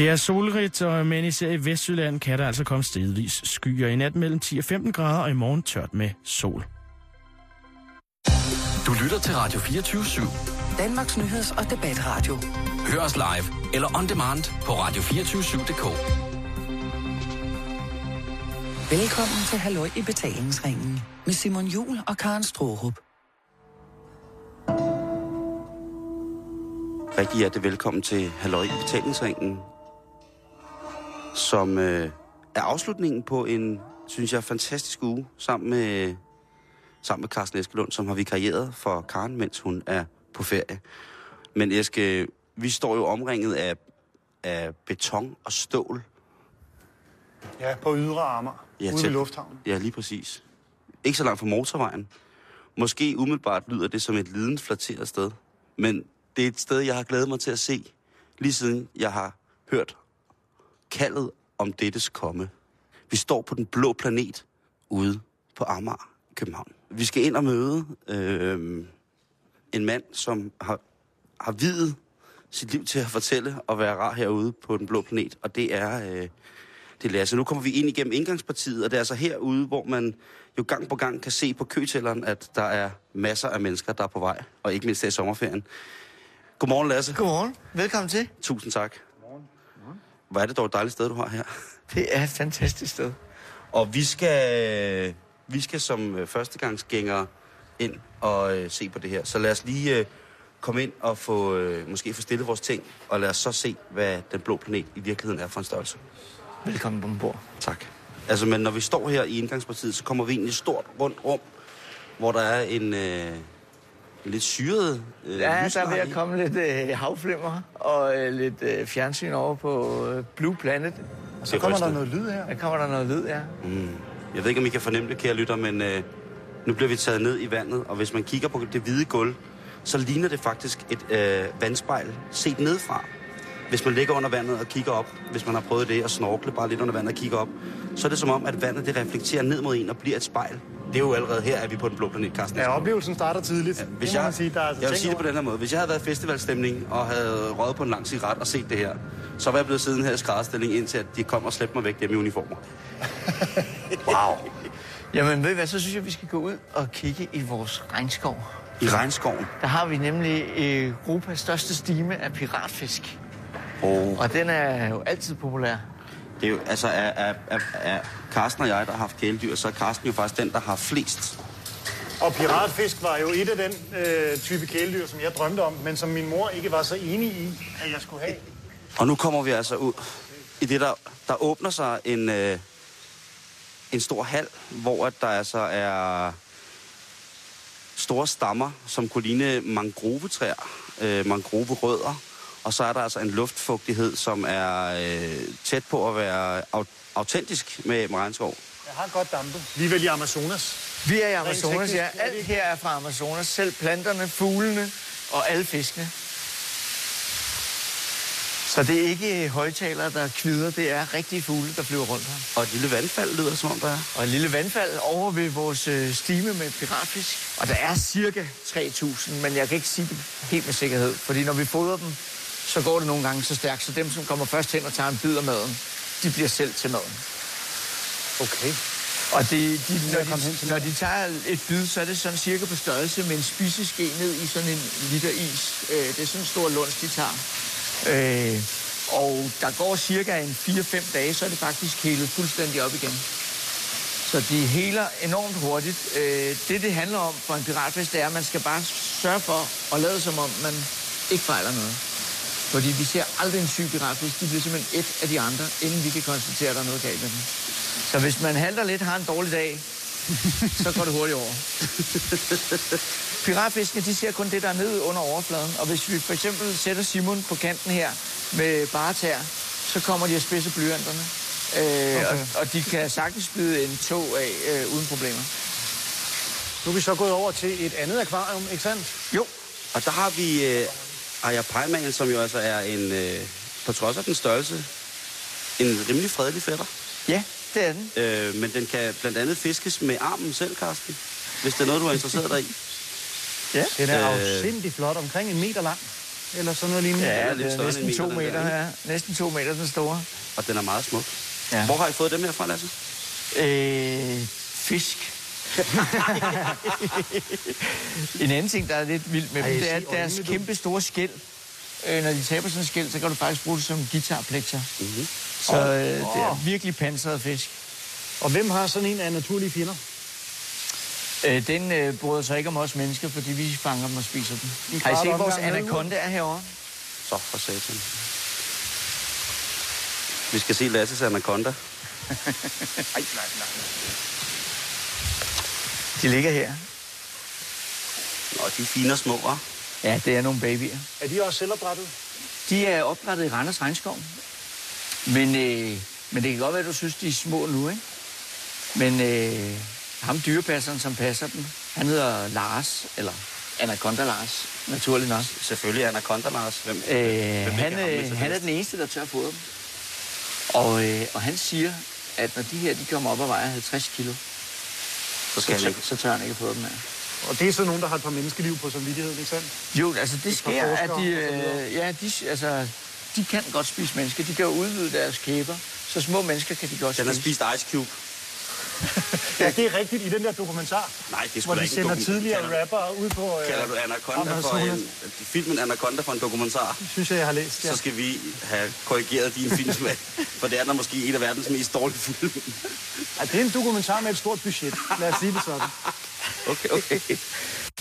Det er solrigt, og men især i Vestjylland kan der altså komme stedvis skyer i nat mellem 10 og 15 grader, og i morgen tørt med sol. Du lytter til Radio 24 /7. Danmarks nyheds- og debatradio. Hør os live eller on demand på radio247.dk. Velkommen til Halløj i betalingsringen med Simon Jul og Karen Strohrup. Rigtig hjertelig velkommen til Halløj i betalingsringen, som øh, er afslutningen på en, synes jeg, fantastisk uge sammen med, sammen med Carsten Eskelund, som har vikarieret for Karen, mens hun er på ferie. Men Eske, vi står jo omringet af, af beton og stål. Ja, på ydre armer, Ja, ude tæt- ved lufthavnen. Ja, lige præcis. Ikke så langt fra motorvejen. Måske umiddelbart lyder det som et lidens flatteret sted. Men det er et sted, jeg har glædet mig til at se, lige siden jeg har hørt kaldet om dettes komme. Vi står på den blå planet ude på Amager i København. Vi skal ind og møde øh, en mand, som har, har videt sit liv til at fortælle og være rar herude på den blå planet, og det er, øh, det er Lasse. Nu kommer vi ind igennem indgangspartiet, og det er altså herude, hvor man jo gang på gang kan se på køtælleren, at der er masser af mennesker, der er på vej, og ikke mindst i sommerferien. Godmorgen, Lasse. Godmorgen. Velkommen til. Tusind tak. Hvor er det dog et dejligt sted, du har her. Det er et fantastisk sted. Og vi skal, vi skal som øh, førstegangsgængere ind og øh, se på det her. Så lad os lige øh, komme ind og få, øh, måske få stillet vores ting, og lad os så se, hvad den blå planet i virkeligheden er for en størrelse. Velkommen ombord. Tak. Altså, men når vi står her i indgangspartiet, så kommer vi ind i et stort rundt rum, hvor der er en, øh, en lidt syret øh, Ja, der er ved at komme lidt øh, havflimmer og øh, lidt øh, fjernsyn over på øh, Blue Planet. Så Det kommer der noget lyd her. Der kommer der noget lyd, ja. Jeg ved ikke, om I kan fornemme det, kære lytter, men øh, nu bliver vi taget ned i vandet, og hvis man kigger på det hvide gulv, så ligner det faktisk et øh, vandspejl set nedfra. Hvis man ligger under vandet og kigger op, hvis man har prøvet det at snorkle bare lidt under vandet og kigge op, så er det som om, at vandet det reflekterer ned mod en og bliver et spejl. Det er jo allerede her, at vi er på den blå planet, Carsten. Ja, oplevelsen starter tidligt. Ja, Hvis jeg, sige, der er altså jeg vil sige det på den her måde. Hvis jeg havde været festivalstemning og havde røget på en lang cigaret og set det her, så var jeg blevet siddende her i skrædderstilling indtil, at de kom og slæbte mig væk hjemme i uniformer. wow. Jamen ved I hvad, så synes jeg, vi skal gå ud og kigge i vores regnskov. I regnskoven. Der har vi nemlig Europas største stime af piratfisk. Oh. Og den er jo altid populær. Det er jo, altså, er, er, er, er Carsten og jeg, der har haft kæledyr, så er Carsten jo faktisk den, der har flest. Og piratfisk var jo et af den øh, type kæledyr, som jeg drømte om, men som min mor ikke var så enig i, at jeg skulle have. Og nu kommer vi altså ud i det, der, der åbner sig en, øh, en stor hal, hvor at der altså er store stammer, som kunne ligne mangrovetræer, øh, mangroverødder. Og så er der altså en luftfugtighed, som er øh, tæt på at være au- autentisk med, regnskov. Jeg har godt dampe. Vi er vel i Amazonas. Vi er i Amazonas, ja. er Alt her er fra Amazonas. Selv planterne, fuglene og alle fiskene. Så det er ikke højtalere, der kvider. Det er rigtige fugle, der flyver rundt her. Og et lille vandfald lyder som om der er. Og et lille vandfald over ved vores øh, stime med piratfisk. Og der er cirka 3.000, men jeg kan ikke sige det helt med sikkerhed. Fordi når vi fodrer dem, så går det nogle gange så stærkt. Så dem, som kommer først hen og tager en bid af maden, de bliver selv til maden. Okay. Og det, de, når, de, når de tager et bid, så er det sådan cirka på størrelse med en spiseske ned i sådan en liter is. Øh, det er sådan en stor luns, de tager. Øh, og der går cirka en 4-5 dage, så er det faktisk helet fuldstændig op igen. Så de heler enormt hurtigt. Øh, det, det handler om for en piratfisk, det er, at man skal bare sørge for at lade som om, man ikke fejler noget. Fordi vi ser aldrig en syg piratfisk. De bliver simpelthen et af de andre, inden vi kan konstatere, at der er noget galt med dem. Så hvis man halter lidt, har en dårlig dag, så går det hurtigt over. Piratfiskene, de ser kun det, der er nede under overfladen. Og hvis vi for eksempel sætter Simon på kanten her med bare tær, så kommer de at spidse blyanterne. Øh, okay. og, og de kan sagtens spide en tog af øh, uden problemer. Nu er vi så gået over til et andet akvarium, ikke sandt? Jo, og der har vi øh, Aya Pejman, som jo altså er en, øh, på trods af den størrelse, en rimelig fredelig fætter. Ja, det er den. Øh, men den kan blandt andet fiskes med armen selv, Karsten. Hvis det er noget, du er interesseret dig i. Ja. Den er Øh. afsindig flot, omkring en meter lang. eller sådan noget lignende? Ja, lidt det er større næsten end to meter, meter, der, ja. Næsten to meter, den store. Og den er meget smuk. Ja. Hvor har I fået dem her fra, Lasse? Øh, fisk. en anden ting, der er lidt vildt med Ej, dem, det er siger at deres øjnene, du. kæmpe store skæld. Øh, når de taber sådan en skæld, så kan du faktisk bruge det som guitarplekter. Mm-hmm. Så øh, det er virkelig pansret fisk. Og hvem har sådan en af naturlige fjender? Øh, den øh, bryder sig ikke om os mennesker, fordi vi fanger dem og spiser dem. En Har I set vores anaconda er herovre? Så for satan. Vi skal se Lasses anaconda. Ej, nej, nej. De ligger her. Nå, de er fine og små, hva'? Ja, det er nogle babyer. Er de også selvopdrettet? De er opdrettet i Randers Regnskov. Men, øh, men det kan godt være, at du synes, de er små nu, ikke? Men øh, ham dyrepasseren, som passer dem, han hedder Lars, eller Anaconda Lars, naturligt nok. Selvfølgelig Anaconda, Lars. Hvem, Øh, hvem han, med øh, han er den eneste, der tør fodre dem. Og, øh, og han siger, at når de her de kommer op og vejer 50 kilo, Så skal så, ikke. så tør han ikke fodre dem af. Og det er så nogen, der har et par menneskeliv på samvittigheden, ikke sandt? Jo, altså det sker, at de, øh, ja, de, altså, de kan godt spise mennesker. De kan jo udvide deres kæber, så små mennesker kan de godt Den har spise. spist Ice Cube. Ja, det er rigtigt i den der dokumentar, Nej, det er sgu hvor de ikke en sender tidligere Kalder- rappere ud på... øh, Kalder du Anaconda for en... Filmen Anaconda for en dokumentar? Synes jeg, jeg har læst. Ja. Så skal vi have korrigeret din filmsmag. For det er da måske en af verdens mest dårlige film. Ja, det er en dokumentar med et stort budget. Lad os sige det sådan. Okay, okay.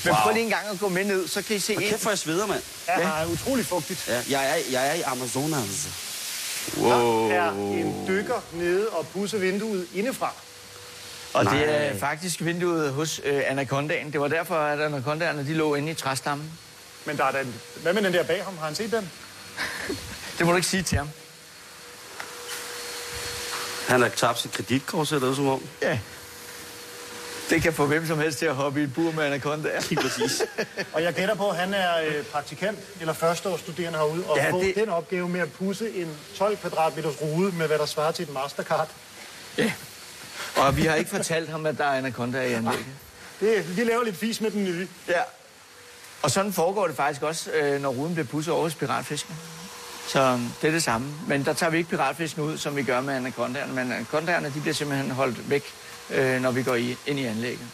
Men prøv lige en gang at gå med ned, så kan I se Hvor kæft, hvor jeg sveder, mand. Ja, er utrolig fugtigt. Ja, jeg, er, jeg er i Amazonas. Der Wow. er en dykker nede og pusser vinduet indefra. Og det Nej. er faktisk vinduet hos øh, Anacondaen. Det var derfor, at Anacondaerne de lå inde i træstammen. Men der er den, hvad med den der bag ham? Har han set den? Det må du ikke sige til ham. Han har tabt sit kreditkort, ser det ud som om. Ja. Det kan få hvem som helst til at hoppe i et bur med Anacondaer. Lige præcis. Og jeg gætter på, at han er øh, praktikant eller førsteårsstuderende herude, og Ja, ja, få det- det... den opgave med at pusse en 12 kvadratmeters rude med, hvad der svarer til et mastercard. Ja. Og vi har ikke fortalt ham, at der er Anacondaer i anlægget. Det, vi laver lidt fis med den nye. Ja. Og sådan foregår det faktisk også, øh, når ruden bliver pudset over hos piratfisken. Så det er det samme. Men der tager vi ikke piratfisken ud, som vi gør med anacondaerne. Men anacondaerne, de bliver simpelthen holdt væk, øh, når vi går i, ind i anlægget.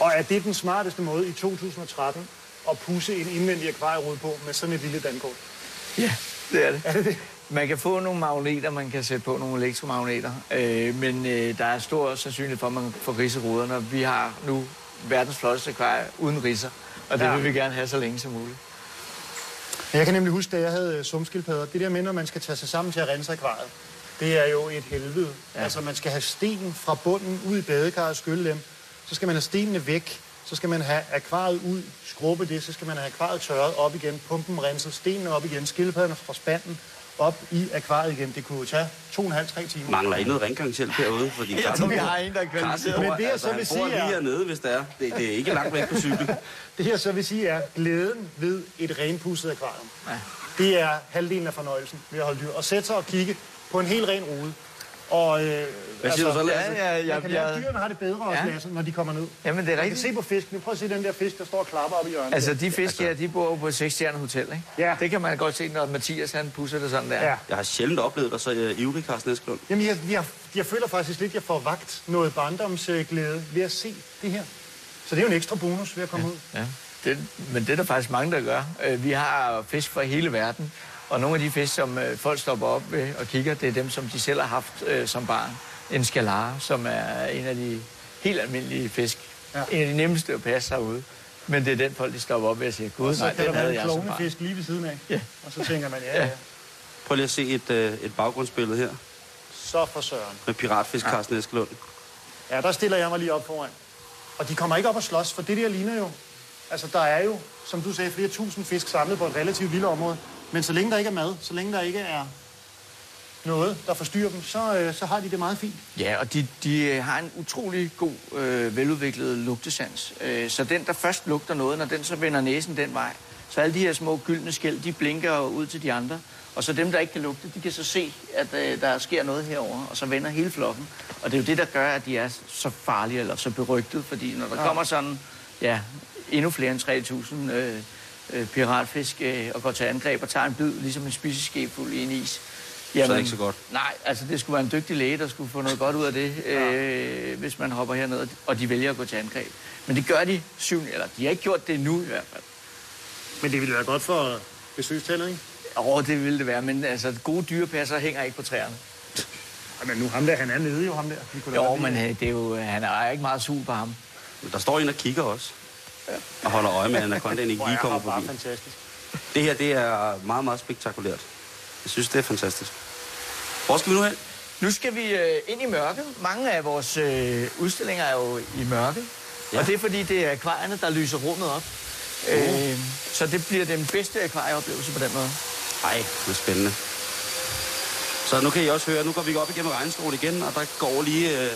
Og er det den smarteste måde i 2013 at pusse en indvendig akvarierude på med sådan et lille dankort? Ja, det er det. Er det det? Man kan få nogle magneter, man kan sætte på nogle elektromagneter, øh, men øh, der er stor sandsynlighed for, at man får ridseruderne. Vi har nu verdens flotteste akvarie uden ridser, og det Ja. vil vi gerne have så længe som muligt. Jeg kan nemlig huske, da jeg havde øh, sumskildpadder. Det der med, når man skal tage sig sammen til at rense akvariet, det er jo et helvede. Ja. Altså, man skal have sten fra bunden ud i badekarret og skylle dem. Så skal man have stenene væk. Så skal man have akvariet ud, skrubbe det. Så skal man have akvariet tørret op igen, pumpen renset, stenene op igen, skildpadderne fra spanden op i akvariet igen. Det kunne jo tage to og en halv, tre timer. Mangler I noget rengøringshjælp herude? Fordi Jeg tror, vi har en, der er kvalificeret. Men det, jeg altså, så vil sige, lige er- hernede, hvis det er. Det, det er ikke langt væk på cykel. Det jeg så vil sige er, glæden ved et renpudset akvarium. Ja. Det er halvdelen af fornøjelsen ved at holde dyr. Og sætte sig og kigge på en helt ren rude. Og, øh, Hvad siger du så, Lasse? Ja, ja, Jeg jeg, kan lære, at dyrene har det bedre også, Ja. Lasse, når de kommer ned. jamen, det er Man kan rigtigt. se på fisken. Prøv at se den der fisk, der står og klapper op i hjørnet. Altså, de fisk her, de bor jo på et 6 hotel, ikke? Ja. Det kan man godt se, når Mathias, han pusser det sådan der. Ja. Jeg har sjældent oplevet dig så uh, ivrig, Carsten Eskelund. Jamen, jeg, jeg, jeg føler faktisk lidt, at jeg får vagt noget barndomsglæde ved at se det her. Så det er jo en ekstra bonus ved at komme ud. Ja, det, men det er der faktisk mange, der gør. Øh, Vi har fisk fra hele verden, og nogle af de fisk, som øh, folk stopper op ved og kigger, det er dem, som de selv har haft øh, som barn. En skalare, som er en af de helt almindelige fisk. Ja. Ja. En af de nemmeste at passe herude. Men det er den folk, de stopper op ved og siger, gud, nej, den havde en jeg som barn. klovnefisk lige ved siden af. Ja. Og så tænker man, ja, ja. Prøv lige at se et, uh, et baggrundsbillede her Så for søren. med piratfisk Carsten Eskelund. Ja, der stiller jeg mig lige op foran. Og de kommer ikke op og slås, for det der ligner jo... Altså, der er jo, som du sagde, flere tusind fisk samlet på et relativt lille område. Men så længe der ikke er mad, så længe der ikke er noget, der forstyrrer dem, så, øh, så har de det meget fint. Ja, og de, de øh, har en utrolig god, øh, veludviklet lugtesans. Øh, så den, der først lugter noget, når den så vender næsen den vej, så alle de her små gyldne skæld, de blinker ud til de andre. Og så dem, der ikke kan lugte, de kan så se, at øh, der sker noget herover, og så vender hele flokken. Og det er jo det, der gør, at de er så farlige eller så berygtet, fordi når der ja. kommer sådan, ja, endnu flere end 3.000 øh, øh, piratfisk øh, og går til angreb og tager en bid, ligesom en spiseskefuld i en is. er det ikke så godt. Nej, altså det skulle være en dygtig læge, der skulle få noget godt ud af det, øh, hvis man hopper herned, og de vælger at gå til angreb. Men det gør de syv, eller de har ikke gjort det nu i hvert fald. Men det ville være godt for besøgstallet, ikke? Åh, det ville det være, men altså gode dyrepasser hænger ikke på træerne. Men nu ham der, han er nede jo, ham der. Vi kunne da Jo, men øh, det er jo, han er ikke meget sul på ham. Der står en og kigger også. Og holder øje med, anacondaen ikke lige er kommer forbi. fantastisk. Det her, det er meget, meget spektakulært. Jeg synes, det er fantastisk. Hvor skal vi nu hen? Nu skal vi øh, ind i mørket. Mange af vores øh, udstillinger er jo i mørke. Ja. Og det er fordi, det er akvarierne, der lyser rummet op. Øh, så det bliver den bedste akvarieoplevelse på den måde. Ej, det er spændende. Så nu kan I også høre, nu går vi op igennem regnskoven igen, og der går lige... Øh...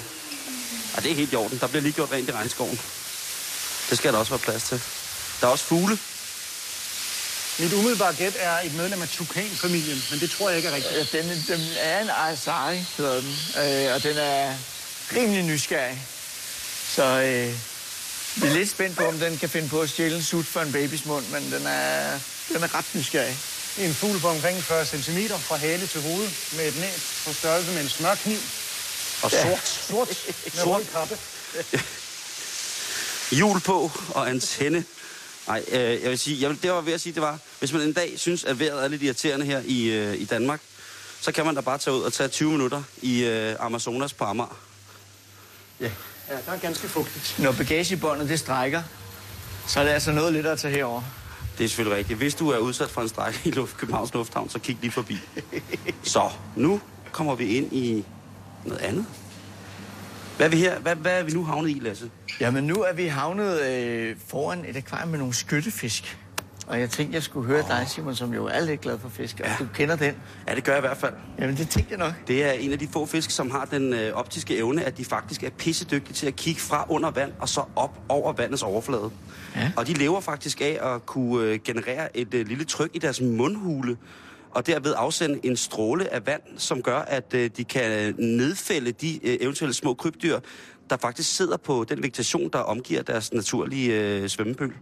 Ja, det er helt i orden. Der bliver lige gjort rent i regnskoven. Det skal der også være plads til. Der er også fugle. Mit umiddelbare gæt er et medlem af Tukan-familien, men det tror jeg ikke er rigtigt. Øh, Den, den er en Aizari, hedder den. Øh, og den er rimelig nysgerrig. Så øh, vi er lidt spændt på, om den kan finde på at stjæle en sut for en babys mund, men den er, den er ret nysgerrig. En fugl på omkring 40 cm fra hale til hoved med et næb på størrelse med en smørkniv. Og sort. Sort med rød kappe. Hjul på og antenne. Nej, øh, jeg vil sige, jeg vil, det var ved at sige, det var, hvis man en dag synes, at vejret er lidt irriterende her i, øh, i Danmark, så kan man da bare tage ud og tage 20 minutter i øh, Amazonas på Amager. Ja, der er ganske fugtigt. Når bagagebåndet det strækker, så er det altså noget lidt at tage herover. Det er selvfølgelig rigtigt. Hvis du er udsat for en strejk i Luft, Københavns Lufthavn, så kig lige forbi. Så, nu kommer vi ind i noget andet. Hvad er vi her? Hvad, hvad er vi nu havnet i, Lasse? Jamen nu er vi havnet øh, foran et akvarium med nogle skyttefisk. Og jeg tænkte, jeg skulle høre dig, Simon, som jo er lidt glad for fisk. Og Ja. du kender den. Ja, det gør jeg i hvert fald. Jamen det tænkte jeg nok. Det er en af de få fisk, som har den øh, optiske evne, at de faktisk er pissedygtige til at kigge fra under vand og så op over vandets overflade. Ja. Og de lever faktisk af at kunne øh, generere et øh, lille tryk i deres mundhule, og derved afsende en stråle af vand, som gør, at øh, de kan nedfælde de øh, eventuelle små krybdyr, der faktisk sidder på den vegetation, der omgiver deres naturlige øh, svømmepøl.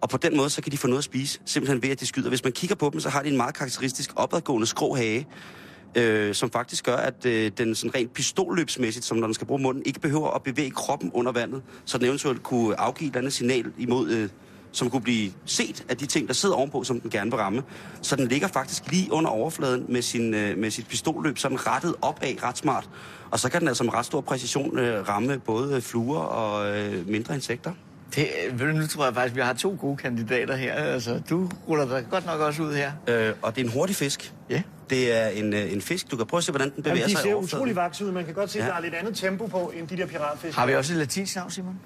Og på den måde, så kan de få noget at spise, simpelthen ved, at de skyder. Hvis man kigger på dem, så har de en meget karakteristisk opadgående skrå hage, øh, som faktisk gør, at øh, den sådan rent pistolløbsmæssigt, som når den skal bruge munden, ikke behøver at bevæge kroppen under vandet, så den eventuelt kunne afgive et eller andet signal imod, øh, som kunne blive set af de ting, der sidder ovenpå, som den gerne vil ramme. Så den ligger faktisk lige under overfladen med, sin, øh, med sit pistolløb, sådan rettet opad ret smart. Og så kan den altså med ret stor præcision øh, ramme både fluer og øh, mindre insekter. Det, ved du, nu tror jeg faktisk, vi har to gode kandidater her. Altså, du ruller dig godt nok også ud her. Øh, og det er en hurtig fisk. Ja. Det er en, øh, en fisk. Du kan prøve at se, hvordan den bevæger Jamen, de sig i ser utrolig vakse ud. Man kan godt se, at Ja. der er lidt andet tempo på, end de der piratfisk. Har vi også et latinsk navn, Simon?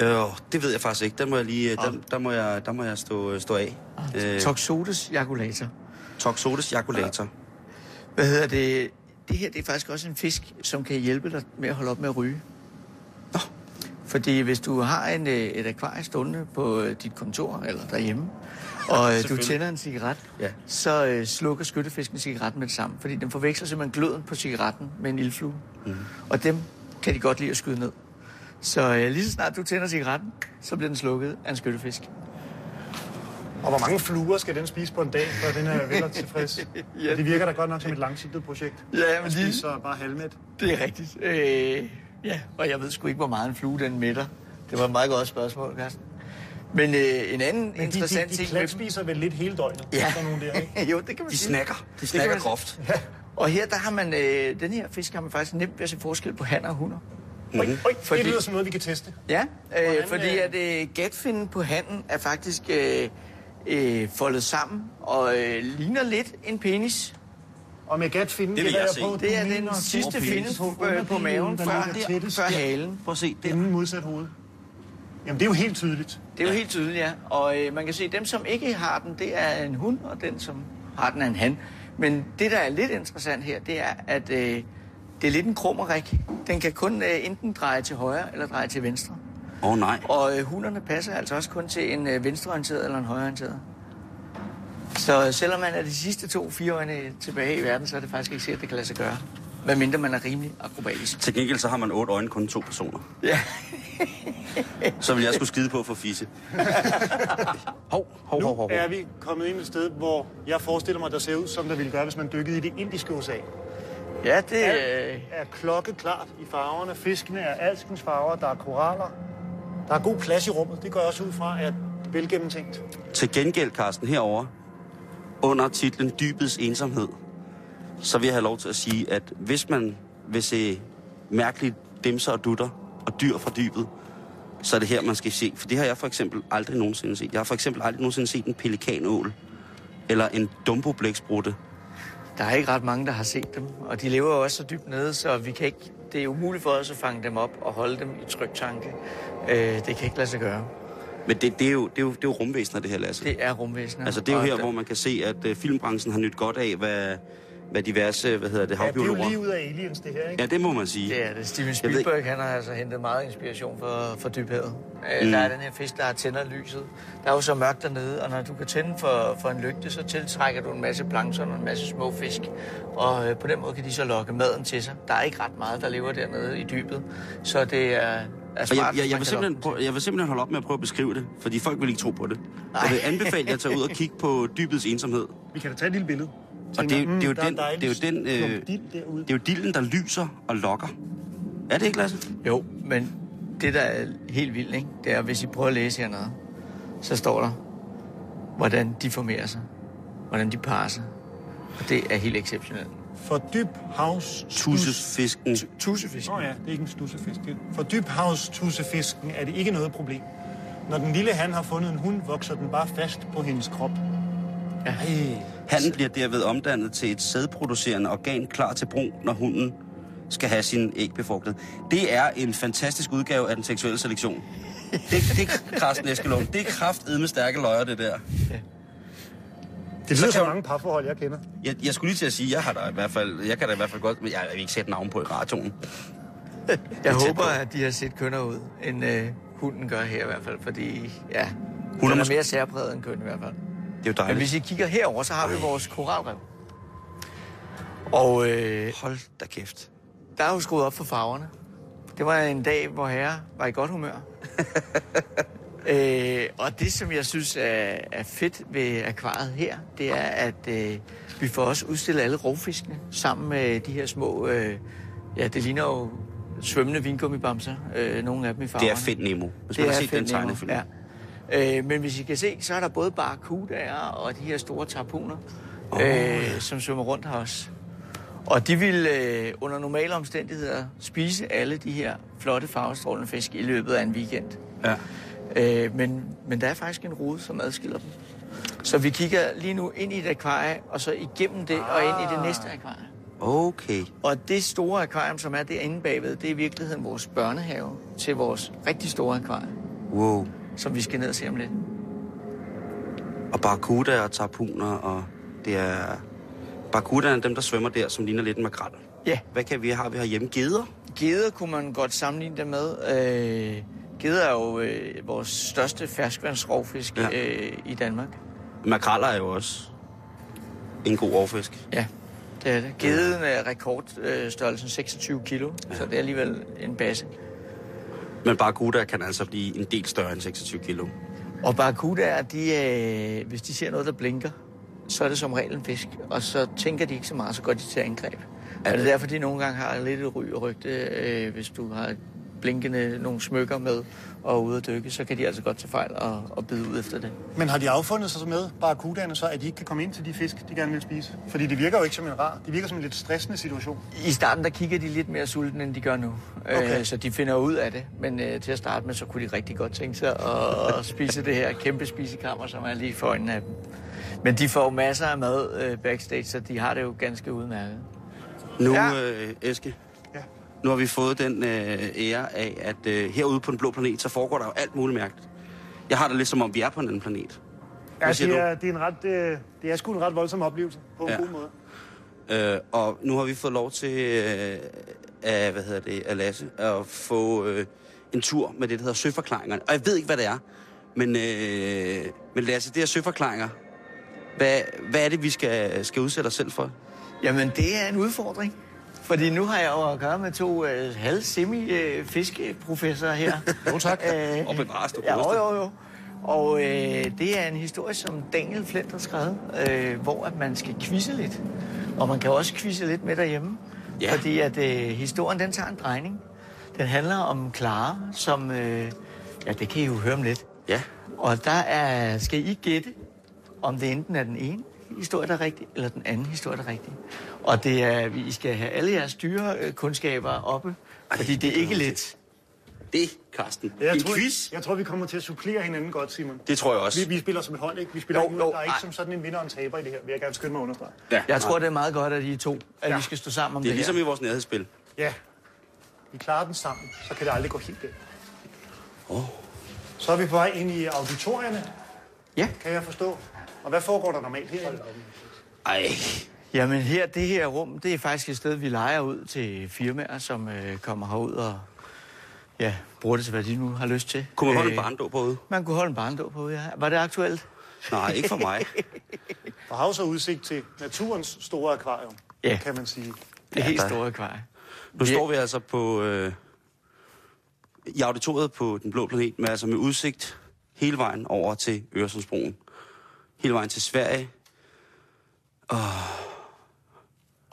Øh, det ved jeg faktisk ikke. Der må jeg lige, øh, der, der må jeg, der må jeg stå, stå af. Øh, Toxodes jaculator. Toxodes jaculator. Hvad hedder det? Det her det er faktisk også en fisk, som kan hjælpe dig med at holde op med at ryge. Nå. Fordi hvis du har en, øh, et akvarie stående på øh, dit kontor eller derhjemme, og øh, du tænder en cigaret, Ja. så øh, slukker skyttefisken cigaretten med det samme. Fordi den forveksler simpelthen gløden på cigaretten med en ildflue. Mm. Og dem kan de godt lide at skyde ned. Så øh, lige så snart du tænder cigaretten, så bliver den slukket af en skyttefisk. Og hvor mange fluer skal den spise på en dag, for den er vel og tilfreds? ja. Det virker da godt nok som et langsigtet projekt. Ja, men lige- så bare halvmæt. Det er rigtigt. Øh, ja, og jeg ved sgu ikke, hvor meget en flue den mætter. Det var et meget godt spørgsmål, Carsten. Men øh, en anden Men de, de, interessant de ting med dem... klatspiser vel lidt hele døgnet. Ja, Sådan nogle der, ikke? jo, det kan man De sige. snakker. De snakker groft. Og her, der har man, øh, den her fisk har man faktisk nemt ved at se forskel på hanner og hunder. Oj, oj, Fordi- det lyder som noget, vi kan teste. Ja, øh, Hvordan, fordi øh, at øh, gatfinden på handen er faktisk øh, øh, foldet sammen og øh, ligner lidt en penis. Og med gatfinden Det vil jeg jeg se. på, Det er den sidste finde på, øh, på maven der før, tættest før halen. Prøv at se der. Inden modsat hoved. Jamen, det er jo helt tydeligt. Det er jo helt tydeligt, ja. Og øh, man kan se, at dem, som ikke har den, det er en hund, og den, som har den, er en han. Men det, der er lidt interessant her, det er, at øh, det er lidt en krummerik. Den kan kun øh, enten dreje til højre eller dreje til venstre. Åh oh, nej. Og øh, hunderne passer altså også kun til en øh, venstreorienteret eller en højreorienteret. Så øh, selvom man er de sidste to fire øjne tilbage i verden, så er det faktisk ikke sikkert, at det kan lade sig gøre. Medmindre man er rimelig akrobatisk. Til gengæld så har man otte øjne, kun to personer. Ja. Så vil jeg skulle skide på for fisse. hov, hov, Nu hov, hov. er vi kommet ind et sted, hvor jeg forestiller mig, der ser ud, som der ville gøre, hvis man dykkede i det indiske ocean. Ja, det øh, Alt er klokkeklart i farverne. Fiskene er alskens farver. Der er koraller. Der er god plads i rummet. Det går jeg også ud fra, at velgennemtænkt. Til gengæld, Carsten, herover under titlen Dybets ensomhed, så vil jeg have lov til at sige, at hvis man vil se mærkelige dimser og dutter og dyr fra dybet, så er det her, man skal se. For det har jeg for eksempel aldrig nogensinde set. Jeg har for eksempel aldrig nogensinde set en pelikanål eller en dumboblæksprutte. Der er ikke ret mange, der har set dem, og de lever jo også så dybt nede, så vi kan ikke, det er umuligt for os at fange dem op og holde dem i tryg tanke. Øh, det kan ikke lade sig gøre. Men det, det, er, jo, det, er, jo, det er jo rumvæsener, det her, Lasse. Det er rumvæsener. Altså, det er jo her, hvor man kan se, at uh, filmbranchen har nyt godt af, hvad, hvad diverse, hvad hedder det, Ja, det er jo havbiologer... lige ud af aliens, det her, ikke? Ja, det må man sige. Det er det. Steven Jeg ved Spielberg, han har altså hentet meget inspiration for, for dybhavet. Mm. Der er den her fisk, der har tænder lyset. Der er jo så mørkt dernede, og når du kan tænde for, for en lygte, så tiltrækker du en masse plankton og en masse små fisk. Og øh, på den måde kan de så lokke maden til sig. Der er ikke ret meget, der lever dernede i dybet. Så det er, er Og smart, jeg, jeg, jeg, vil simpelthen prøve, jeg vil simpelthen holde op med at prøve at beskrive det, fordi folk vil ikke tro på det. Jeg vil anbefale jer at tage ud og kigge på dybets ensomhed. Vi kan da tage et lille billede. Og det, er jo- det, er jo den, det er jo den, øh, det er jo dilden, der lyser og lokker. Er det ikke, Lasse? Jo, men det, der er helt vildt, ikke? det er, hvis I prøver at læse hernede, så står der, hvordan de formerer sig. Hvordan de parer sig. Og det er helt exceptionelt. For dyb havs... Tussefisken. Tusefisk. Nå ja, det er ikke en stussefisk. Det- For dybhavstussefisken er det ikke noget problem. Når den lille han har fundet en hund, vokser den bare fast på hendes krop. Ja. Ej. Hannen bliver derved omdannet til et sædproducerende organ klar til brug, når hunden skal have sin æg befrugtet. Det er en fantastisk udgave af den seksuelle selektion. Det, det er Carsten Eskelund. Det er kraftedme stærke løjer, det der. Det lyder kan så du- mange parforhold, jeg kender. Jeg, jeg skulle lige til at sige, jeg har da i hvert fald, jeg kan da i hvert fald godt, men jeg vil ikke sætte navn på i radioen. Jeg tæt håber, på. at de har set kønner ud, end øh, hunden gør her i hvert fald, fordi ja, Hun er er, måske- mere særpræget end køn i hvert fald. Det er jo Men dejligt. hvis I kigger herover, så har vi vores koralrev. Og øh, Hold da kæft. der er jo skruet op for farverne. Det var en dag, hvor herre var i godt humør. øh, og det, som jeg synes er, er fedt ved akvariet her, det er, at øh, vi får også udstillet alle rovfiskene sammen med de her små... Øh, ja, det ligner jo svømmende vingummibamser, øh, nogle af dem i farverne. Det er fedt Nemo. Hvis man har set den Find Nemo, tegnefilm. Ja. Øh, men hvis I kan se, så er der både barracudaer og de her store tarponer, oh, øh, som svømmer rundt her også. Og de vil øh, under normale omstændigheder spise alle de her flotte farvestrålende fisk i løbet af en weekend. Ja. Øh, men, men der er faktisk en rode, som adskiller dem. Så vi kigger lige nu ind i et akvarie, og så igennem det og ind i det næste akvarie. Okay. Og det store akvarium, som er derinde bagved, det er i virkeligheden vores børnehave til vores rigtig store akvarie, Wow. Som vi skal ned og se om lidt. Og barracuda og tarpuner, og det er... Barracuda er dem, der svømmer der, som ligner lidt en makrel. Ja, Hvad kan vi have? Vi har hjemme geder. geder kunne man godt sammenligne det med. Øh, geder er jo øh, vores største ferskvandsrovfisk Ja. øh, i Danmark. Makreller er jo også en god overfisk. Ja, det er det. Geden er rekordstørrelsen 26 kilo, ja. så det er alligevel en basse. Men barracuda kan altså blive en del større end 26 kilo. Og barracudaer, de, øh, hvis de ser noget, der blinker, så er det som regel en fisk. Og så tænker de ikke så meget, så går de til angreb. Er det det- derfor, de nogle gange har lidt ry og rygte, øh, hvis du har blinkende nogle smykker med og er ude at dykke, så kan de altså godt tage fejl og, og bide ud efter det. Men har de affundet sig så med, barracudaerne, så at de ikke kan komme ind til de fisk, de gerne vil spise? Fordi det virker jo ikke som en rar. Det virker som en lidt stressende situation. I starten, der kigger de lidt mere sultne, end de gør nu. Okay. Øh, så de finder ud af det. Men øh, til at starte med, så kunne de rigtig godt tænke sig at, at spise det her kæmpe spisekammer, som er lige for øjnene af dem. Men de får masser af mad øh, backstage, så de har det jo ganske udmærket. Nu, Ja. øh, Eske. Nu har vi fået den øh, ære af, at øh, herude på den blå planet, så foregår der jo alt muligt mærkeligt. Jeg har det lidt som om, vi er på en anden planet. Ja, det er, det, er en ret, øh, det er sgu en ret voldsom oplevelse på en Ja. god måde. Øh, og nu har vi fået lov til øh, af, hvad hedder det, af Lasse at få øh, en tur med det, der hedder søforklaringerne. Og jeg ved ikke, hvad det er, men, øh, men Lasse, det er søforklaringer. Hvad, hvad er det, vi skal, skal udsætte os selv for? Jamen, det er en udfordring. Fordi nu har jeg jo at gøre med to øh, halv-semi-fiskeprofessorer her. Jo, tak. Øh, Og bevares, du Ja, jo, jo, jo. Og øh, det er en historie, som Daniel Flint har skrevet, øh, hvor at man skal quizze lidt. Og man kan også quizze lidt med derhjemme. Ja. Fordi at øh, historien, den tager en drejning. Den handler om Clara, som... Øh, ja, det kan I jo høre om lidt. Ja. Og der er, skal I gætte, om det enten er den ene historie, der er rigtig, eller den anden historie, der er rigtig. Og det er, I skal have alle jeres dyrekundskaber oppe, fordi det er ikke let. Det, Karsten. Jeg en tror, quiz. jeg tror, vi kommer til at supplere hinanden godt, Simon. Det tror jeg også. Vi, vi spiller som et hold, ikke? Vi spiller Jo, ikke jo, Der er ikke ej. som sådan en vinder og en taber i det her, vil jeg gerne skynde mig at understrege. Ja. Jeg tror, det er meget godt, at I to, at Ja. vi skal stå sammen om Det det, er ligesom i her. vores nærhedsspil. Ja. Vi klarer den sammen, så kan det aldrig gå helt galt. Åh. Så er vi på vej ind i auditorierne, Ja, kan jeg forstå. Og hvad foregår der normalt herinde? Ej. Jamen her, det her rum, det er faktisk et sted, vi leger ud til firmaer, som øh, kommer herud og ja, bruger det til, hvad de nu har lyst til. Kunne man holde en Øh, barndåb på ude? Man kunne holde en barndåb på, ja. Var det aktuelt? Nej, ikke for mig. Der har jo så udsigt til naturens store akvarium, Ja. kan man sige. Det helt der- store akvarie. Nu står vi altså på... Øh, I auditoriet på Den Blå Planet, med, altså med udsigt hele vejen over til Øresundsbroen. Hele vejen til Sverige.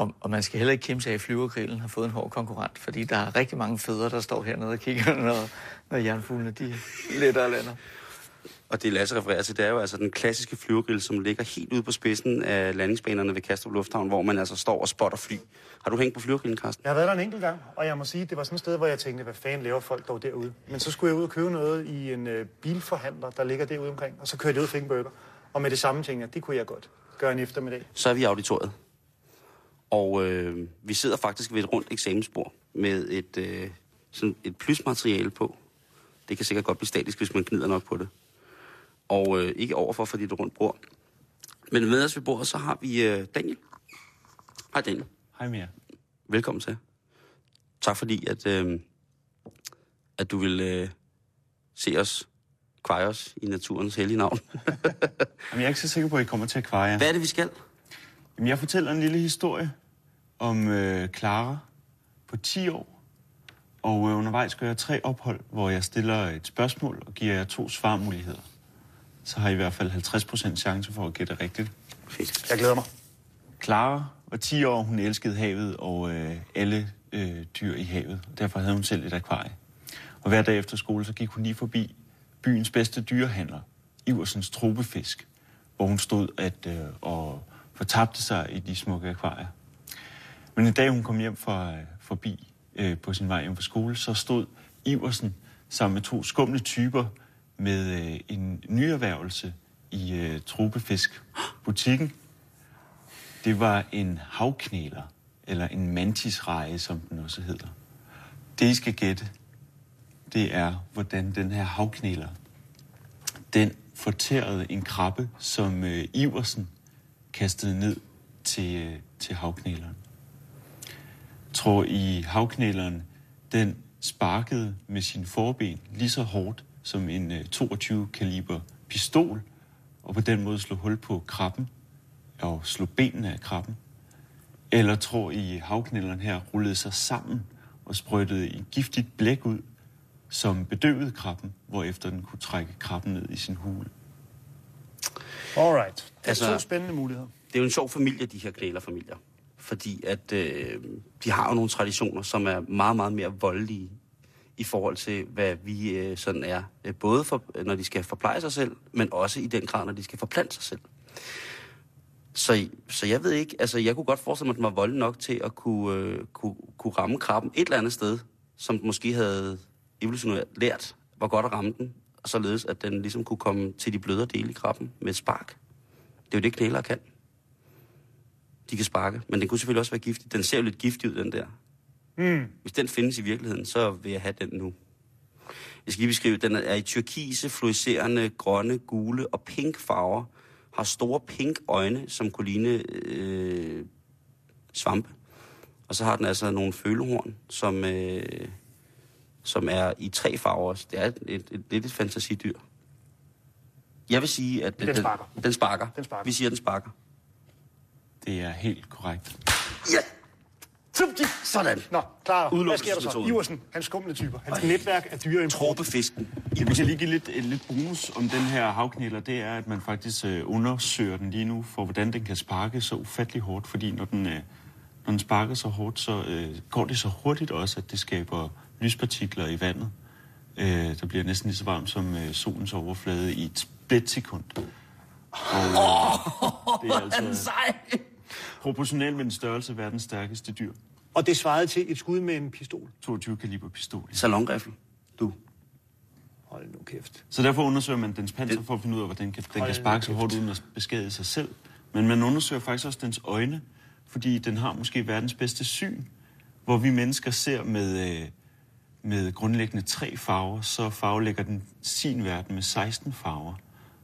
Og, og man skal heller ikke kæmpe sig af, at flyvergrillen har fået en hård konkurrent, fordi der er rigtig mange fædre, der står hernede og kigger, når, når jernfuglene de letter og lander. Og det Lasse refererer til, det er jo altså den klassiske flyvergrill, som ligger helt ude på spidsen af landingsbanerne ved Kastrup Lufthavn, hvor man altså står og spotter fly. Har du hængt på flyvergrillen, Carsten? Jeg har været der en enkelt gang, og jeg må sige, det var sådan et sted, hvor jeg tænkte, hvad fanden laver folk dog derude? Men så skulle jeg ud og købe noget i en øh, bilforhandler, der ligger derude omkring, og så kørte jeg ud og fik en burger. Og med det samme tænkte jeg, det kunne jeg godt gøre en eftermiddag. Så er vi i auditoriet. Og øh, vi sidder faktisk ved et rundt eksamensbord med et, øh, sådan et plysmateriale på. Det kan sikkert godt blive statisk, hvis man gnider nok på det. Og øh, ikke overfor, fordi det er et rundt bord. Men med os ved bordet, så har vi øh, Daniel. Hej Daniel. Hej jer. Velkommen til. Tak fordi, at, øh, at du vil øh, se os, kveje os i naturens hellige navn. Jamen, jeg er ikke så sikker på, at I kommer til at kveje. Hvad er det, vi skal? Jamen, jeg fortæller en lille historie om øh, Clara på 10 år. Og øh, undervejs gør jeg tre ophold, hvor jeg stiller et spørgsmål og giver jer to svarmuligheder. Så har I i hvert fald 50% chance for at gætte rigtigt. Fedt. Jeg glæder mig. Clara var 10 år, hun elskede havet og øh, alle øh, dyr i havet. Og derfor havde hun selv et akvarie. Og hver dag efter skole, så gik hun lige forbi byens bedste dyrehandler, Iversens tropefisk, hvor hun stod at, øh, og fortabte sig i de smukke akvarier. Men en dag, hun kom hjem fra, øh, forbi øh, på sin vej hjem fra skole, så stod Iversen sammen med to skumle typer med øh, en nyerhvervelse i øh, tropefisk-butikken. Det var en havknæler, eller en mantisreje, som den også hedder. Det, I skal gætte, det er, hvordan den her havknæler, den fortærede en krabbe, som øh, Iversen kastet ned til, øh, til havknæleren. Tror I, havknæleren, den sparkede med sin forben lige så hårdt som en øh, 22 kaliber pistol, og på den måde slog hul på krabben og slog benene af krabben? Eller tror I, havknælderen her rullede sig sammen og sprøjtede en giftigt blæk ud, som bedøvede krabben, hvorefter den kunne trække krabben ned i sin hule? Alright. Det er Altså- to spændende muligheder. det er jo en sjov familie, de her knælerfamilier. Fordi at øh, de har jo nogle traditioner, som er meget, meget mere voldelige i forhold til, hvad vi øh, sådan er. Øh, Både for, når de skal forpleje sig selv, men også i den grad, når de skal forplante sig selv. Så, så jeg ved ikke, altså jeg kunne godt forestille mig, at den var voldelig nok til at kunne, øh, kunne, kunne ramme krabben et eller andet sted, som den måske havde evolutionært lært, hvor godt at ramme den, således at den ligesom kunne komme til de blødere dele i krabben med et spark. Det er jo det, knæler kan. De kan sparke, men den kunne selvfølgelig også være giftig. Den ser jo lidt giftig ud, den der. Mm. Hvis den findes i virkeligheden, så vil jeg have den nu. Jeg skal lige beskrive, den er i turkise, fluorescerende, grønne, gule og pink farver. Har store pink øjne, som kunne ligne øh, svampe. Og så har den altså nogle følehorn, som, øh, som er i tre farver. Det er et, et, et, lidt et fantasidyr. Jeg vil sige, at... Den sparker. Den, den sparker. Den sparker. Vi siger, at den sparker. Det er helt korrekt. Ja! Subti. Sådan. Nå, klar. Hvad sker der så? Iversen, hans skumle typer. Hans netværk af dyre Tropefisken. Ja, vi kan lige give lidt, lidt bonus om den her havknæler. Det er, at man faktisk øh, undersøger den lige nu, for hvordan den kan sparke så ufattelig hårdt. Fordi når den, øh, når den sparker så hårdt, så øh, går det så hurtigt også, at det skaber lyspartikler i vandet. Øh, der bliver næsten lige så varmt som øh, solens overflade i et splitsekund. Og øh, det er altså proportionalt med den størrelse verdens stærkeste dyr. Og det svarede til et skud med en pistol. 22 kaliber pistol. Salongrifle. Du. Hold nu kæft. Så derfor undersøger man dens panser for at finde ud af, hvordan den kan, den kan sparke så hårdt uden at beskade sig selv. Men man undersøger faktisk også dens øjne, fordi den har måske verdens bedste syn. Hvor vi mennesker ser med, øh, med grundlæggende tre farver, så farvelægger den sin verden med 16 farver.